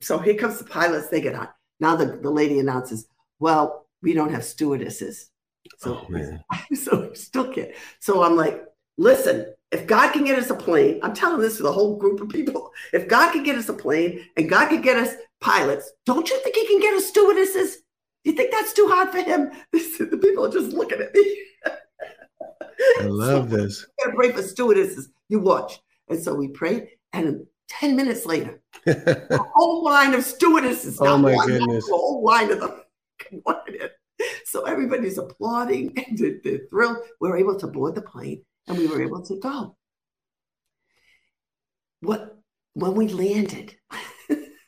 So here comes the pilots. They get on. Now the, the lady announces, well, we don't have stewardesses. So, Oh, man. so still can't. So I'm like, listen, if God can get us a plane, I'm telling this to the whole group of people. If God can get us a plane and God can get us pilots, don't you think he can get us stewardesses? Do you think that's too hard for him? the people are just looking at me. I love this. gotta pray for stewardesses. You watch. And so we prayed, and 10 minutes later, a whole line of stewardesses. Oh, my one, goodness. A whole line of them. So everybody's applauding and they're, they're thrilled. We were able to board the plane and we were able to go. What when we landed,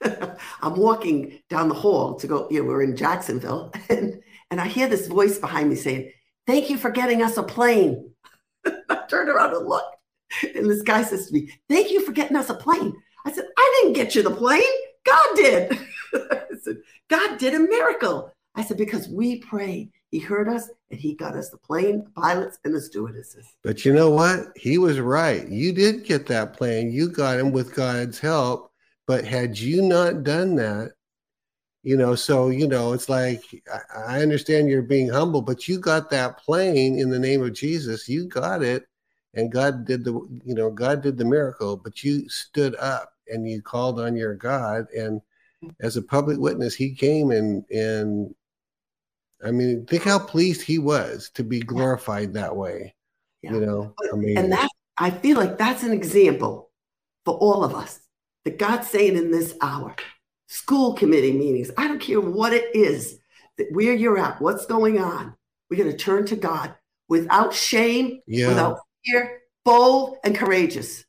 I'm walking down the hall to go, you know, we're in Jacksonville, and, and I hear this voice behind me saying, Thank you for getting us a plane. I turned around and looked. And this guy says to me, Thank you for getting us a plane. I said, I didn't get you the plane. God did. I said, God did a miracle. I said, Because we prayed. He heard us and he got us the plane, the pilots, and the stewardesses. But you know what? He was right. You did get that plane. You got him with God's help. But had you not done that, you know, so, you know, it's like, I, I understand you're being humble, but you got that plane in the name of Jesus. You got it. And God did the, you know, God did the miracle, but you stood up and you called on your God. And as a public witness, he came and, and, I mean, think how pleased he was to be glorified that way. Yeah. You know, amazing. And that I feel like that's an example for all of us that God's saying in this hour, school committee meetings, I don't care what it is, that where you're at, what's going on, we're going to turn to God without shame, Yeah. without fear, bold and courageous.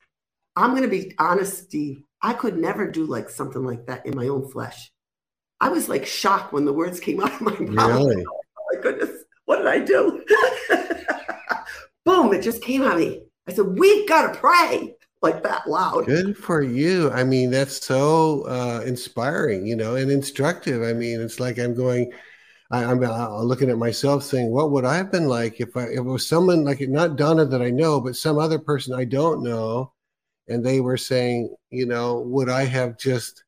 I'm going to be honest, Steve. I could never do like something like that in my own flesh. I was like shocked when the words came out of my mouth. Really? Oh my goodness, what did I do? Boom, it just came at me. I said, We've got to pray like that loud. Good for you. I mean, that's so uh, inspiring, you know, and instructive. I mean, it's like I'm going, I, I'm uh, looking at myself saying, what would I have been like if I if it was someone like not Donna that I know, but some other person I don't know, and they were saying, you know, would I have just,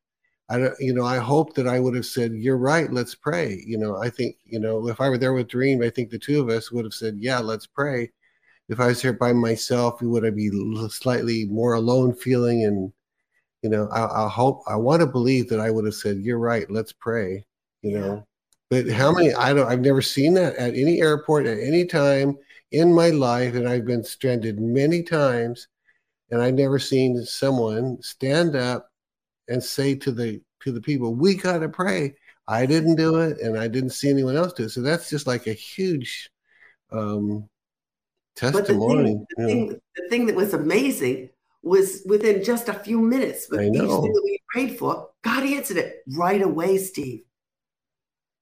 I don't, you know, I hope that I would have said, you're right, let's pray. You know, I think, you know, if I were there with Dream, I think the two of us would have said, yeah, let's pray. If I was here by myself, would I be slightly more alone feeling? And, you know, I, I hope, I want to believe that I would have said, you're right, let's pray, you Yeah. know. But how many, I don't, I've never seen that at any airport at any time in my life. And I've been stranded many times and I've never seen someone stand up and say to the to the people, "We got to pray." I didn't do it, and I didn't see anyone else do it. So that's just like a huge um, But the thing, the, thing, the thing that was amazing was within just a few minutes with I each thing that we prayed for, God answered it right away, Steve.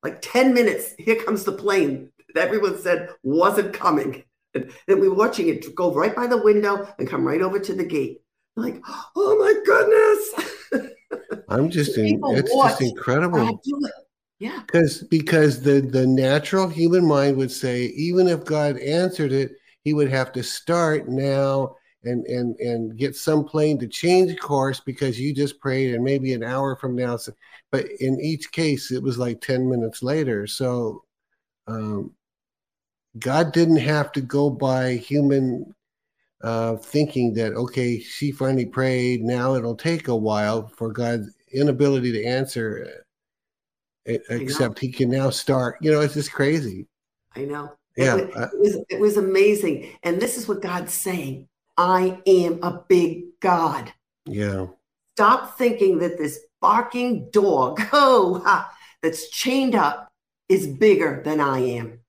Like 10 minutes, here comes the plane that everyone said wasn't coming. And then we were watching it go right by the window and come right over to the gate. Like, oh my goodness. I'm just in, it's watch just incredible. God do it. Yeah. because because the the natural human mind would say even if god answered it he would have to start now and and and get some plane to change course because you just prayed and maybe an hour from now so, but in each case it was like 10 minutes later so um god didn't have to go by human uh thinking that okay she finally prayed now it'll take a while for god's inability to answer uh, except he can now start. You know, it's just crazy. I know. Yeah, It, wa- it was it was amazing. And this is what God's saying. I am a big God. Yeah, Stop thinking that this barking dog, oh, ha, that's chained up is bigger than I am.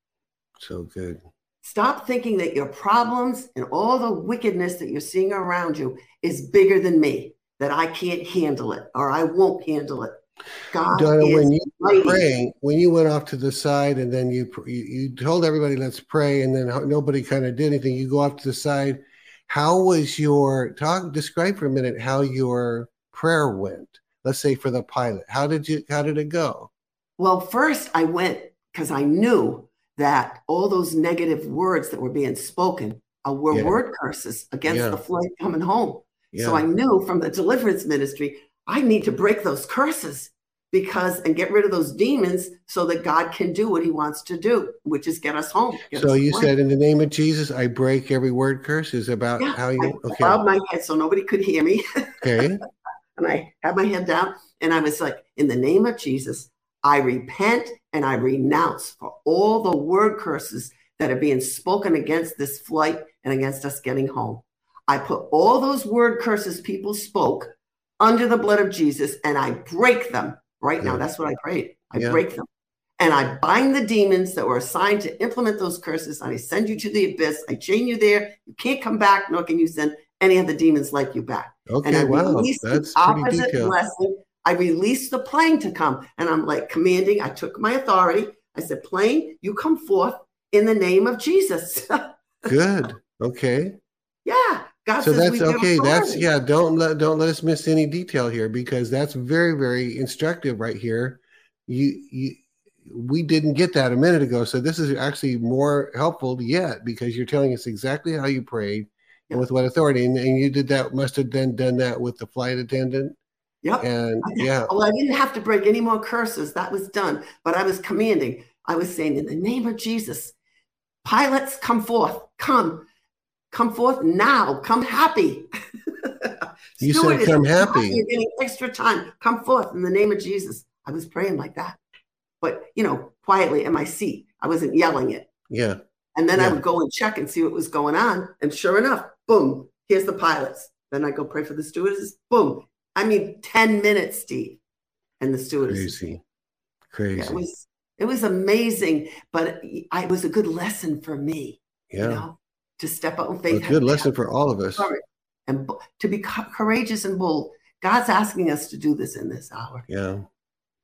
so good. Stop thinking that your problems and all the wickedness that you're seeing around you is bigger than me, that I can't handle it or I won't handle it. God Donna, when you mighty. were praying, when you went off to the side and then you you, you told everybody let's pray, and then nobody kind of did anything. You go off to the side. How was your talk? Describe for a minute how your prayer went. Let's say for the pilot. How did you? How did it go? Well, first I went because I knew that all those negative words that were being spoken uh, were Yeah. word curses against Yeah. the flight coming home. Yeah, So I knew from the deliverance ministry, I need to break those curses because and get rid of those demons so that God can do what he wants to do, which is get us home. get So us you home. said in the name of Jesus, I break every word curses about Yeah, how I you okay? bowed my head so nobody could hear me. Okay. and I had my head down and I was like, in the name of Jesus, I repent and I renounce for all the word curses that are being spoken against this flight and against us getting home. I put all those word curses people spoke under the blood of Jesus and I break them right now. That's what I prayed. I Yeah. break them. And I bind the demons that were assigned to implement those curses and I send you to the abyss. I chain you there. You can't come back, nor can you send any of the demons like you back Okay, and. I Wow. released That's the opposite blessing. I released the plane to come, and I'm like commanding. I took my authority. I said, "Plane, you come forth in the name of Jesus." Good. Okay. yeah, God So that's okay. That's yeah. Don't let don't let us miss any detail here because that's very very instructive right here. You you we didn't get that a minute ago, so this is actually more helpful yet because you're telling us exactly how you prayed Yeah. and with what authority, and, and you did that. Must have then done that with the flight attendant, Yep. and yeah, Well, I didn't have to break any more curses. That was done. But I was commanding. I was saying, in the name of Jesus, pilots, come forth. Come. Come forth now. Come happy. You said come happy. You're getting extra time. Come forth in the name of Jesus. I was praying like that. But, you know, quietly in my seat. I wasn't yelling it. yeah, And then I would go and check and see what was going on. And sure enough, boom, here's the pilots. Then I go pray for the stewardesses. Boom. I mean, 10 minutes, Steve. And the stewardesses. crazy, Yeah, crazy, it was it was amazing, but it, it was a good lesson for me, you yeah. know, to step out in faith. A good lesson for all of us. and to be courageous and bold. God's asking us to do this in this hour, Yeah,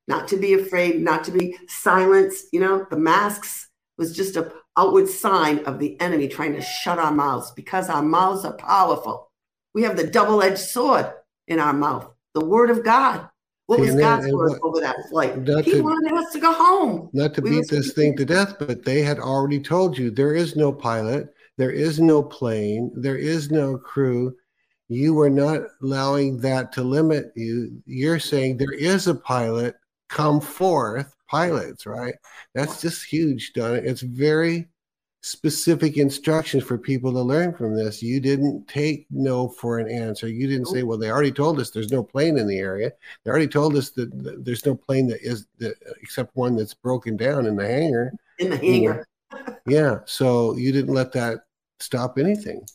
not to be afraid, not to be silenced. You know, the masks was just a outward sign of the enemy trying to shut our mouths because our mouths are powerful. We have the double-edged sword in our mouth, the word of God. What was and God's and word what- over that flight? He to- wanted us to go home. not to We beat this thing to death, but they had already told you there is no pilot, there is no plane, there is no crew. You were not allowing that to limit you. You're saying there is a pilot, come forth, pilots, right? That's just huge, Donna. It's very specific instructions for people to learn from this. You didn't take no for an answer. You didn't say, well, they already told us there's no plane in the area. They already told us that there's no plane that is that, except one that's broken down in the hangar. in the hangar. Yeah. So you didn't let that stop anything.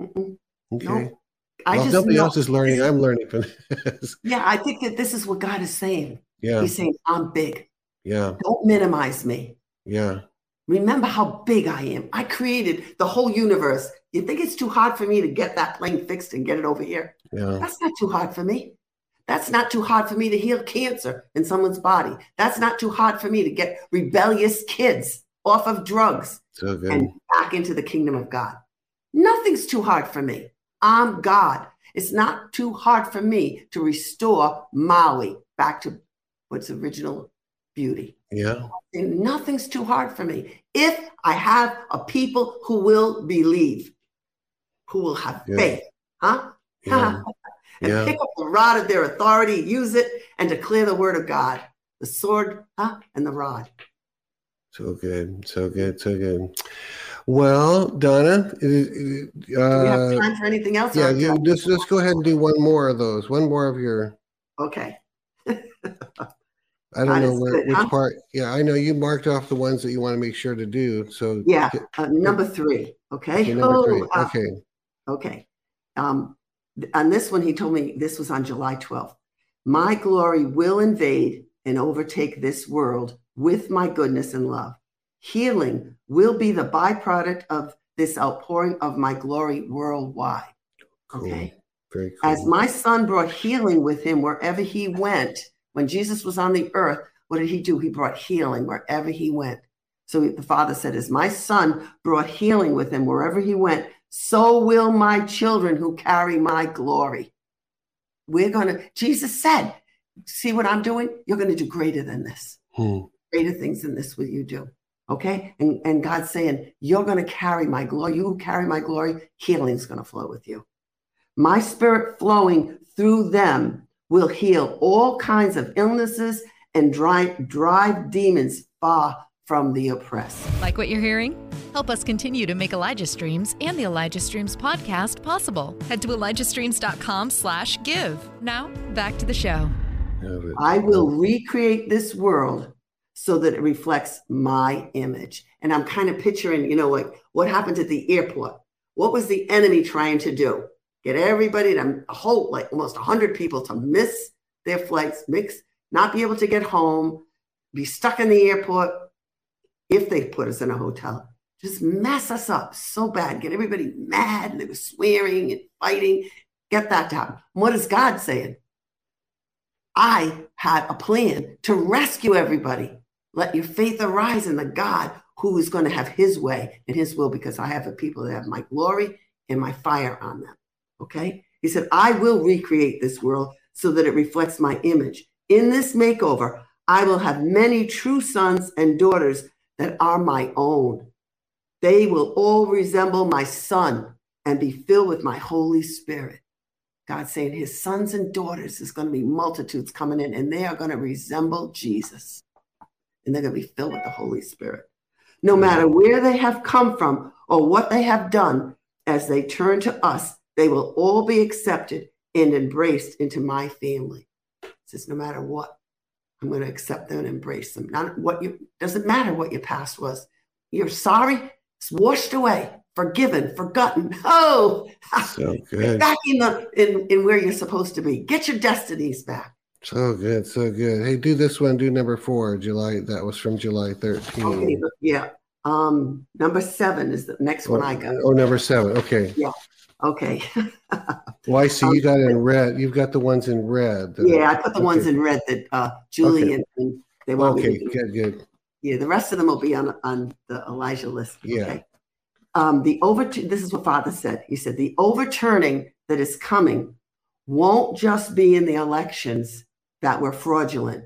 Mm-mm. Okay. No. I well, just nobody know- else is learning. I'm learning from this. Yeah, I think that this is what God is saying. Yeah. He's saying, I'm big. Yeah. Don't minimize me. Yeah. Remember how big I am. I created the whole universe. You think it's too hard for me to get that plane fixed and get it over here? Yeah. That's not too hard for me. That's not too hard for me to heal cancer in someone's body. That's not too hard for me to get rebellious kids off of drugs So and back into the kingdom of God. Nothing's too hard for me. I'm God. It's not too hard for me to restore Maui back to its original beauty. Yeah. And nothing's too hard for me if I have a people who will believe, who will have Yeah. faith, huh? Yeah. and Yeah. pick up the rod of their authority, use it, and declare the word of God, the sword, huh? And the rod. So good. So good. So good. Well, Donna, it is- Do we have uh, time for anything else? yeah, you, just let's go ahead and do one more of those. One more of your. Okay. I don't know where, good, which huh? part. Yeah, I know you marked off the ones that you want to make sure to do. So Yeah. get- Uh, number three. Okay. okay, number three. Oh, uh, Okay. Okay. Um, on this one, he told me this was on July 12th. My glory will invade and overtake this world with my goodness and love. Healing will be the byproduct of this outpouring of my glory worldwide. Okay. Very cool. As my son brought healing with him wherever he went, when Jesus was on the earth, what did he do? He brought healing wherever he went. So the father said, As my son brought healing with him wherever he went, so will my children who carry my glory. We're going to, Jesus said, See what I'm doing? You're going to do greater than this. Hmm. Greater things than this will you do. Okay. And, and God's saying, You're going to carry my glory. You who carry my glory, healing's going to flow with you. My spirit flowing through them will heal all kinds of illnesses and drive, drive demons far from the oppressed. Like what you're hearing? Help us continue to make Elijah Streams and the Elijah Streams podcast possible. Head to ElijahStreams.com slash give. Now, back to the show. I will recreate this world so that it reflects my image. And I'm kind of picturing, you know, like what happened at the airport. What was the enemy trying to do? Get everybody to a whole, like almost 100 people to miss their flights, mix, not be able to get home, be stuck in the airport if they put us in a hotel. Just mess us up so bad, get everybody mad, and they were swearing and fighting. Get that happen. What is God saying? I had a plan to rescue everybody. Let your faith arise in the God who is going to have his way and his will because I have a people that have my glory and my fire on them. Okay. He said, I will recreate this world so that it reflects my image. In this makeover, I will have many true sons and daughters that are my own. They will all resemble my son and be filled with my Holy Spirit. God saying his sons and daughters is going to be multitudes coming in and they are going to resemble Jesus. And they're going to be filled with the Holy Spirit. No matter where they have come from or what they have done, as they turn to us, they will all be accepted and embraced into my family. It says, no matter what, I'm going to accept them and embrace them. Not what you doesn't matter what your past was. You're sorry, it's washed away forgiven, forgotten. Oh, so good. Back in the in, in where you're supposed to be. Get your destinies back. So good, so good. Hey, do this one. Do number four, July. That was from July 13. Okay, yeah. Um, number seven is the next one I got. Oh, number seven. Okay. Yeah. Okay. well, I see you got in red. You've got the ones in red. Yeah, I put the okay. ones in red that uh, Julie okay. and, and, they want okay, me to do. good, good. Yeah, the rest of them will be on on the Elijah list. Yeah. Okay um, the over this is what father said he said the overturning that is coming won't just be in the elections that were fraudulent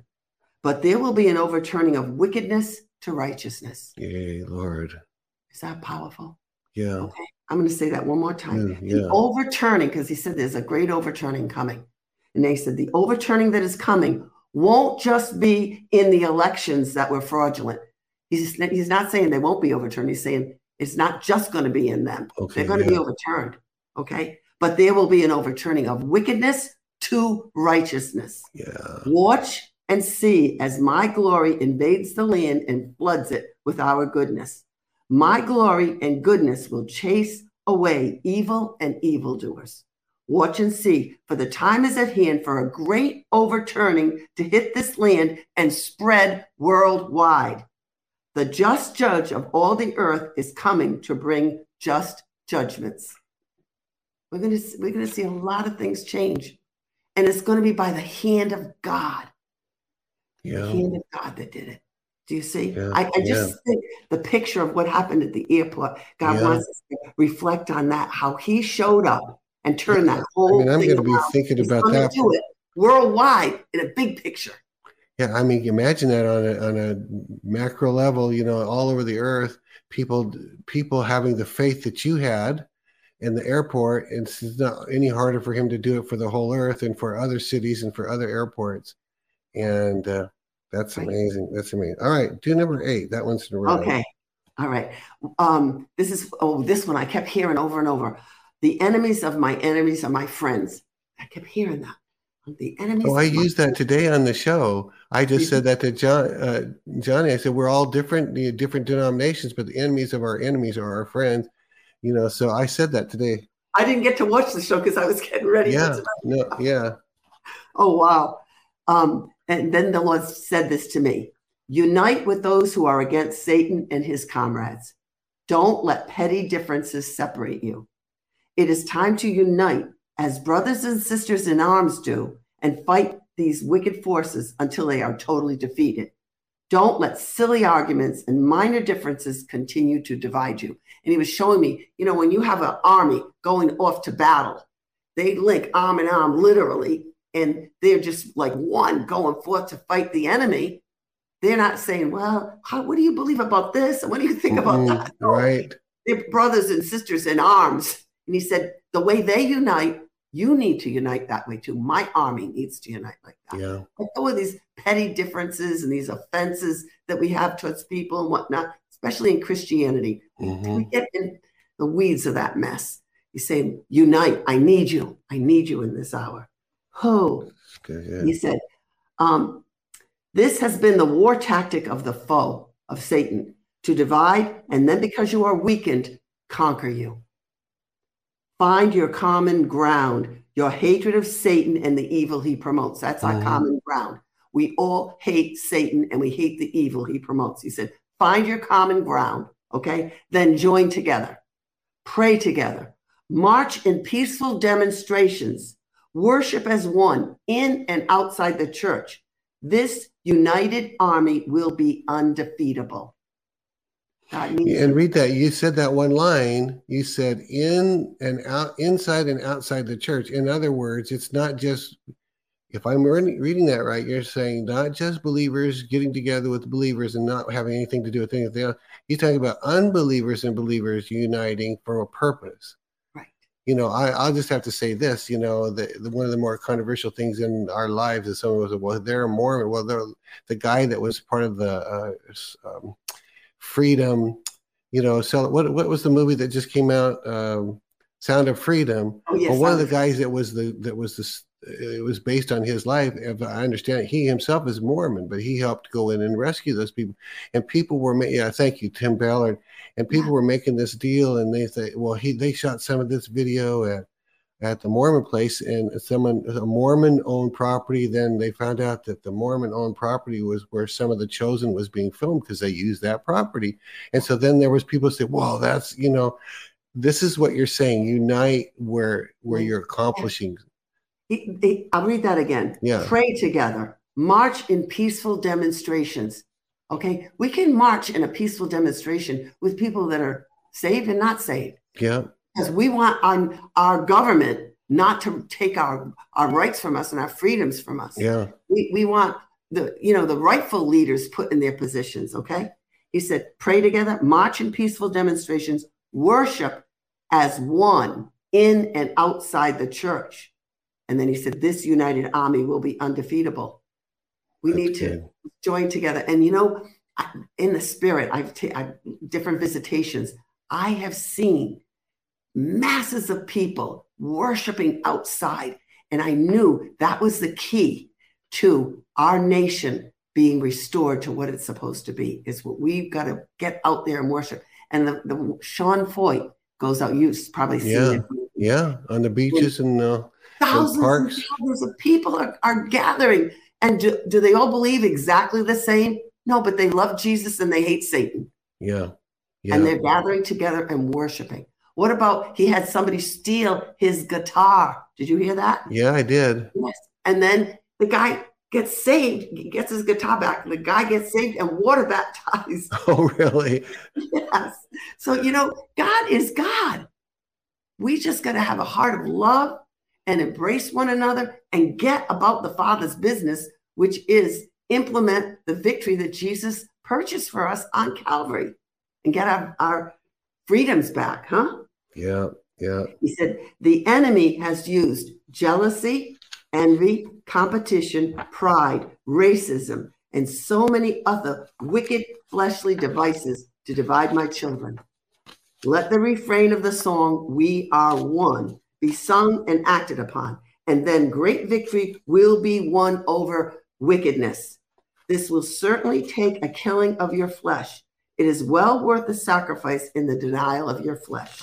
but there will be an overturning of wickedness to righteousness yay lord is that powerful yeah okay i'm going to say that one more time yeah, yeah. the overturning because he said there's a great overturning coming and they said the overturning that is coming won't just be in the elections that were fraudulent he's, he's not saying they won't be overturned he's saying it's not just going to be in them. Okay, They're going yeah. to be overturned. Okay. But there will be an overturning of wickedness to righteousness. Yeah. Watch and see as my glory invades the land and floods it with our goodness. My glory and goodness will chase away evil and evildoers. Watch and see, for the time is at hand for a great overturning to hit this land and spread worldwide. The just judge of all the earth is coming to bring just judgments. We're going to, we're going to see a lot of things change. And it's going to be by the hand of God. Yeah. The hand of God that did it. Do you see? Yeah, I, I, just yeah. think the picture of what happened at the airport, God wants us to reflect on that, how he showed up and turned that whole I mean, I'm going to be thinking He's about that. Do it worldwide in a big picture. Yeah, I mean, imagine that on a, on a macro level, you know, all over the earth, people people having the faith that you had in the airport. It's not any harder for him to do it for the whole earth and for other cities and for other airports. And uh, that's amazing. That's amazing. All right, do number eight. That one's in a row. Okay. All right. Um, this is oh, this one I kept hearing over and over. The enemies of my enemies are my friends. I kept hearing that. The enemies. Oh, I used that today on the show. I just said that to John, uh, Johnny. I said we're all different, you know, different denominations, but the enemies of our enemies are our friends. You know, so I said that today. I didn't get to watch the show because I was getting ready. Yeah, no, yeah. oh wow! Um, and then the Lord said this to me: Unite with those who are against Satan and his comrades. Don't let petty differences separate you. It is time to unite as brothers and sisters in arms do and fight these wicked forces until they are totally defeated. Don't let silly arguments and minor differences continue to divide you. And he was showing me, you know, when you have an army going off to battle, they link arm in arm literally, and they're just like one going forth to fight the enemy. They're not saying, well, how, what do you believe about this? And what do you think about mm-hmm. that? Right. They're brothers and sisters in arms. And he said, the way they unite You need to unite that way too. My army needs to unite like that. Yeah. Let go of these petty differences and these offenses that we have towards people and whatnot, especially in Christianity. Mhm. We get in the weeds of that mess. He's saying, Unite. I need you. I need you in this hour. Oh, Good, he said, um, This has been the war tactic of the foe of Satan to divide, and then because you are weakened, conquer you. Find your common ground, your hatred of Satan and the evil he promotes. That's our Mhm. common ground. We all hate Satan and we hate the evil he promotes. He said, Find your common ground, okay? Then join together, pray together, march in peaceful demonstrations, worship as one in and outside the church. This united army will be undefeatable. God needs And read that. You said that one line. You said in and out, inside and outside the church. In other words, it's not just. If I'm reading that right, you're saying not just believers getting together with believers and not having anything to do with anything else. You're talking about unbelievers and believers uniting for a purpose. Right. You know, I, I'll just have to say this. You know, the, the one of the more controversial things in our lives is someone was well, they're a Mormon. Well, they're the guy that was part of the uh, um, freedom you know so what what was the movie that just came out um sound of freedom? Oh, yes, well one of the guys that was the that was this it was based on his life if i understand it, he himself is mormon but he helped go in and rescue those people. And people were ma- yeah thank you tim ballard. And people were making this deal and they say well he they shot some of this video at at the Mormon place, and someone, a Mormon owned property. Then they found out that the Mormon owned property was where some of the chosen was being filmed because they used that property. And so then there was people say, "Well, that's you know, this is what you're saying. Unite where where you're accomplishing." I'll read that again. Yeah. Pray together, march in peaceful demonstrations. Okay. We can march in a peaceful demonstration with people that are saved and not saved Yeah, because we want our, our government not to take our, our rights from us and our freedoms from us. yeah, We, we want the, you know, the rightful leaders put in their positions. Okay. He said, pray together, march in peaceful demonstrations, worship as one in and outside the church. And then he said, this united army will be undefeatable. We That's need to good. join together. And you know, in the spirit, I've taken different visitations. I have seen masses of people worshiping outside. And I knew that was the key to our nation being restored to what it's supposed to be, is what we've got to get out there and worship. And the, the Sean Feucht goes out, you've probably seen Yeah. it. yeah. On the beaches and uh, Thousands and parks. thousands of people are, are gathering. And do, do they all believe exactly the same? No, but they love Jesus and they hate Satan. yeah, yeah. and they're gathering together and worshiping. What about he had somebody steal his guitar? Did you hear that? yeah, I did. Yes. And then the guy gets saved, he gets his guitar back. The guy gets saved and water baptized. Oh, really? yes. So, you know, God is God. We just got to have a heart of love and embrace one another and get about the Father's business, which is implement the victory that Jesus purchased for us on Calvary and get our, our freedoms back, huh? Yeah, yeah. He said, the enemy has used jealousy, envy, competition, pride, racism, and so many other wicked fleshly devices to divide my children. Let the refrain of the song, We Are One, be sung and acted upon, and then great victory will be won over wickedness. This will certainly take a killing of your flesh. It is well worth the sacrifice in the denial of your flesh.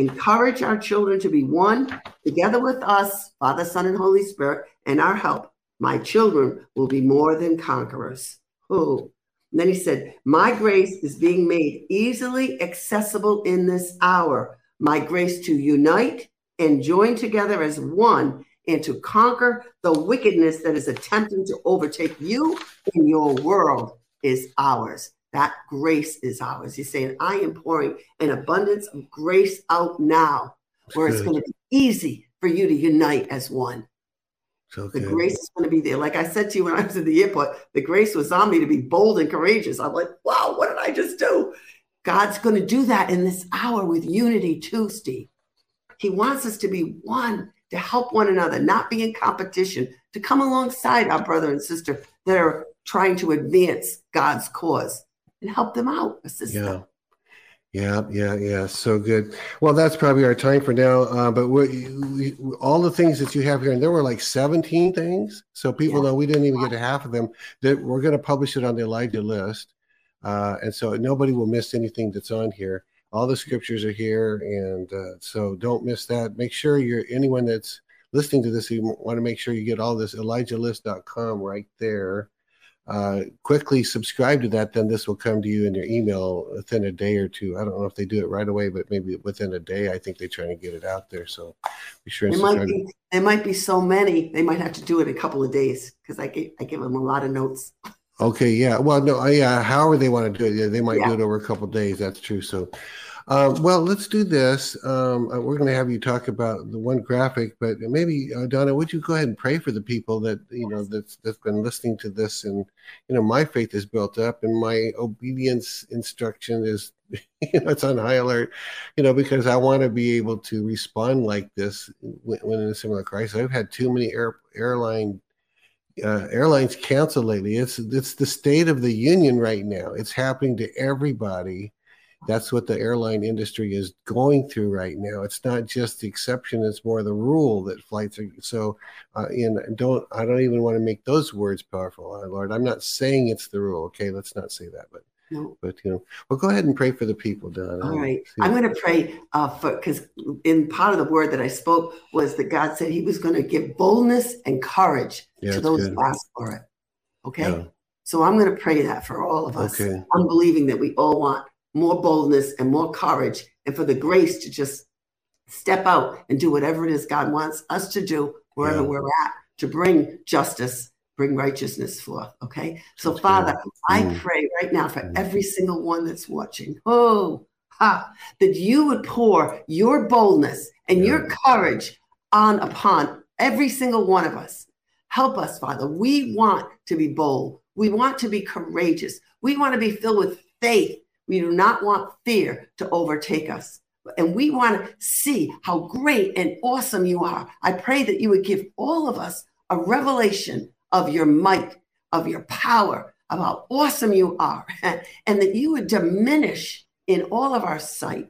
Encourage our children to be one together with us, Father, Son, and Holy Spirit, and our help. My children will be more than conquerors. Oh. And then he said, My grace is being made easily accessible in this hour. My grace to unite and join together as one and to conquer the wickedness that is attempting to overtake you in your world is ours. That grace is ours. He's saying, I am pouring an abundance of grace out now where it's going to be easy for you to unite as one. So The grace is going to be there. Like I said to you when I was at the airport, the grace was on me to be bold and courageous. I'm like, wow, what did I just do? God's going to do that in this hour with unity too, Steve. He wants us to be one to help one another, not be in competition, to come alongside our brother and sister that are trying to advance God's cause and help them out, assist Yeah. them. Yeah, yeah, yeah. So good. Well, that's probably our time for now. Uh, but we, we, all the things that you have here, and there were like 17 things. So people Yeah. know we didn't even get to half of them. That we're going to publish it on the Elijah list, uh, and so nobody will miss anything that's on here. All the scriptures are here, and uh, so don't miss that. Make sure you're anyone that's listening to this. You want to make sure you get all this ElijahList.com right there uh, quickly subscribe to that, then this will come to you in your email within a day or two. I don't know if they do it right away, but maybe within a day. I think they're trying to get it out there. So be sure and There might be there might be so many they might have to do it in a couple of days because I give, I give them a lot of notes. Okay, yeah. Well, no, yeah. However they want to do it, yeah, they might Yeah. do it over a couple of days. That's true. So, um, well, let's do this. Um, uh, we're going to have you talk about the one graphic, but maybe uh, Donna, would you go ahead and pray for the people that you know that's that's been listening to this, and you know, my faith is built up, and my obedience instruction is, you know, it's on high alert, you know, because I want to be able to respond like this when, when in a similar crisis. I've had too many air, airline uh, airlines cancel lately. It's it's the state of the union right now. It's happening to everybody. That's what the airline industry is going through right now. It's not just the exception; it's more the rule that flights are. So, uh, and don't I don't even want to make those words powerful, uh, Lord. I'm not saying it's the rule. Okay, let's not say that. But No. but you know, well, go ahead and pray for the people, Don. All right. I'm going to pray uh, for because in part of the word that I spoke was that God said He was going to give boldness and courage Yeah, to those who ask for it. Okay. Yeah. So I'm going to pray that for all of us. Okay. I'm believing that we all want more boldness and more courage and for the grace to just step out and do whatever it is God wants us to do wherever Yeah. we're at to bring justice, bring righteousness forth. Okay. So, That's good. Father, I Mm. pray right now for Mm. every single one that's watching. Oh, ha, that you would pour your boldness and your courage on upon every single one of us. Help us, Father. We want to be bold. We want to be courageous. We want to be filled with faith. We do not want fear to overtake us. And we want to see how great and awesome you are. I pray that you would give all of us a revelation of your might, of your power, of how awesome you are, and that you would diminish in all of our sight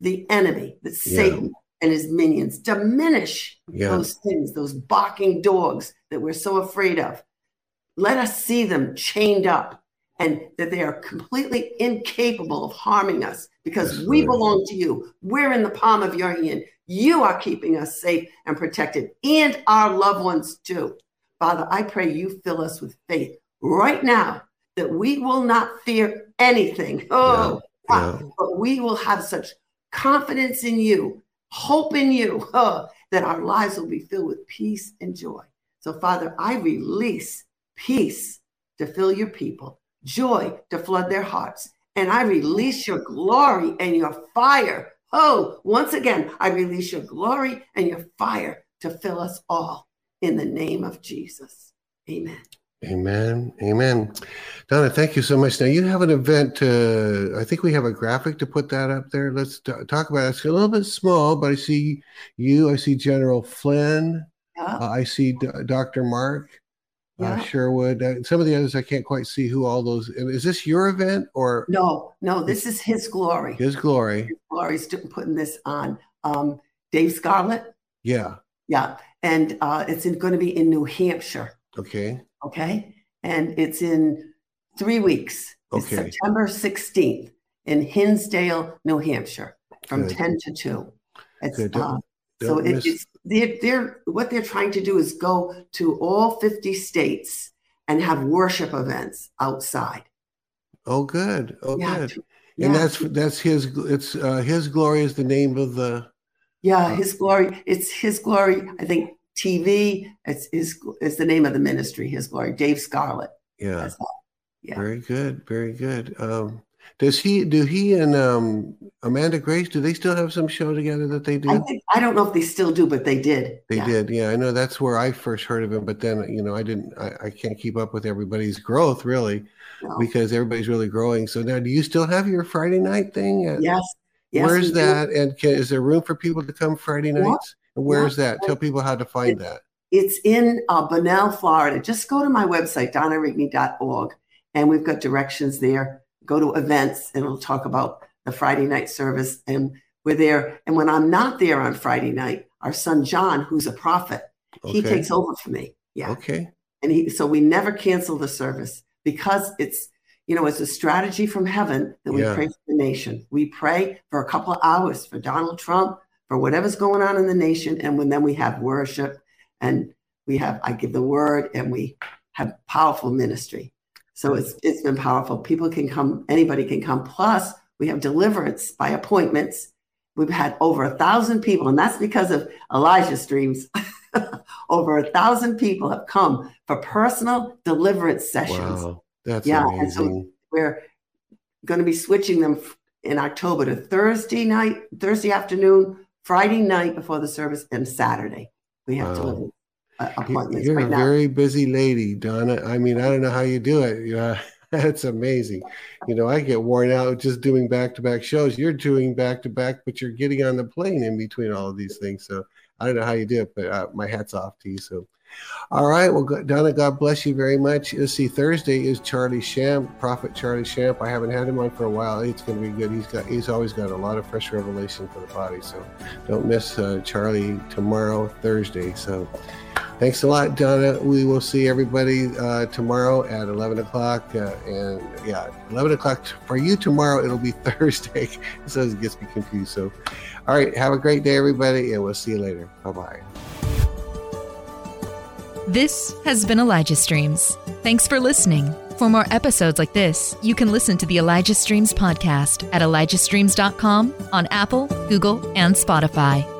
the enemy, that Yeah. Satan and his minions, diminish Yeah. those things, those barking dogs that we're so afraid of. Let us see them chained up and that they are completely incapable of harming us because we belong to you. We're in the palm of your hand. You are keeping us safe and protected, and our loved ones too. Father, I pray you fill us with faith right now that we will not fear anything. Oh, Yeah. but we will have such confidence in you, hope in you, oh, that our lives will be filled with peace and joy. So, Father, I release peace to fill your people, joy to flood their hearts, and I release your glory and your fire. Oh, once again, I release your glory and your fire to fill us all in the name of Jesus. Amen. Amen. Amen. Donna, thank you so much. Now you have an event. Uh, I think we have a graphic to put that up there. Let's t- talk about it. It's a little bit small, but I see you. I see General Flynn. Yeah. Uh, I see D- Dr. Mark uh, Yeah. Sherwood. Uh, some of the others I can't quite see who all those. Is this your event or No, no, this is his glory. His Glory? Glory's do- putting this on. Um, Dave Scarlett, Yeah. yeah, and uh, it's going to be in New Hampshire. Okay. Okay, and it's in three weeks. It's Okay. September sixteenth in Hinsdale, New Hampshire, from Good. ten to two. It's, Good. Don't- uh, so it, it's they're, they're what they're trying to do is go to all fifty states and have worship events outside. Oh, good. Oh, yeah, good. to- And that's that's his. It's uh, His Glory is the name of the. Yeah, his glory. It's his glory. I think TV. It's his. It's the name of the ministry. His glory. Dave Scarlett. Yeah. Yeah. Very good, very good. Um, does he do he and um, Amanda Grace? Do they still have some show together that they do? I think I don't know if they still do, but they did. they yeah. did, yeah. I know that's where I first heard of him, but then you know I didn't. I, I can't keep up with everybody's growth really No. because everybody's really growing. So now, do you still have your Friday night thing? At, Yes. Yes. Where's we do. that? And can, is there room for people to come Friday Yeah. nights? And where's that? Tell people how to find that. It's in uh, Bunnell, Florida. Just go to my website, donnarigney.org, and we've got directions there. Go to events, and we'll talk about the Friday night service. And we're there. And when I'm not there on Friday night, our son John, who's a prophet, okay. he takes over for me. Yeah. Okay. And he, so we never cancel the service because it's, you know, it's a strategy from heaven that we yeah. pray for the nation. We pray for a couple of hours for Donald Trump, for whatever's going on in the nation. And when then we have worship and we have I give the word and we have powerful ministry. So it's it's been powerful. People can come, anybody can come. Plus, we have deliverance by appointments. We've had over a thousand people, and that's because of Elijah Streams. over a thousand people have come for personal deliverance sessions. Wow, that's yeah, amazing. and so we're going to be switching them in October to Thursday night, Thursday afternoon, Friday night before the service, and Saturday. We have wow. to uh, appointments. You're right a now. very busy lady, Donna. I mean, I don't know how you do it. Yeah, that's amazing. You know, I get worn out just doing back to back shows. You're doing back to back, but you're getting on the plane in between all of these things. So I don't know how you do it, but uh, my hat's off to you. So, all right. Well, Donna, God bless you very much. Let's see. Thursday is Charlie Shamp, Prophet Charlie Shamp. I haven't had him on for a while. It's going to be good. He's got. He's always got a lot of fresh revelation for the body. So, don't miss uh, Charlie tomorrow, Thursday. So, thanks a lot, Donna. We will see everybody uh, tomorrow at 11 o'clock. Uh, and yeah, 11 o'clock for you tomorrow. It'll be Thursday, so it gets me confused. So, all right. Have a great day, everybody, and we'll see you later. Bye bye. This has been Elijah Streams. Thanks for listening. For more episodes like this, you can listen to the Elijah Streams podcast at elijahstreams.com on Apple, Google, and Spotify.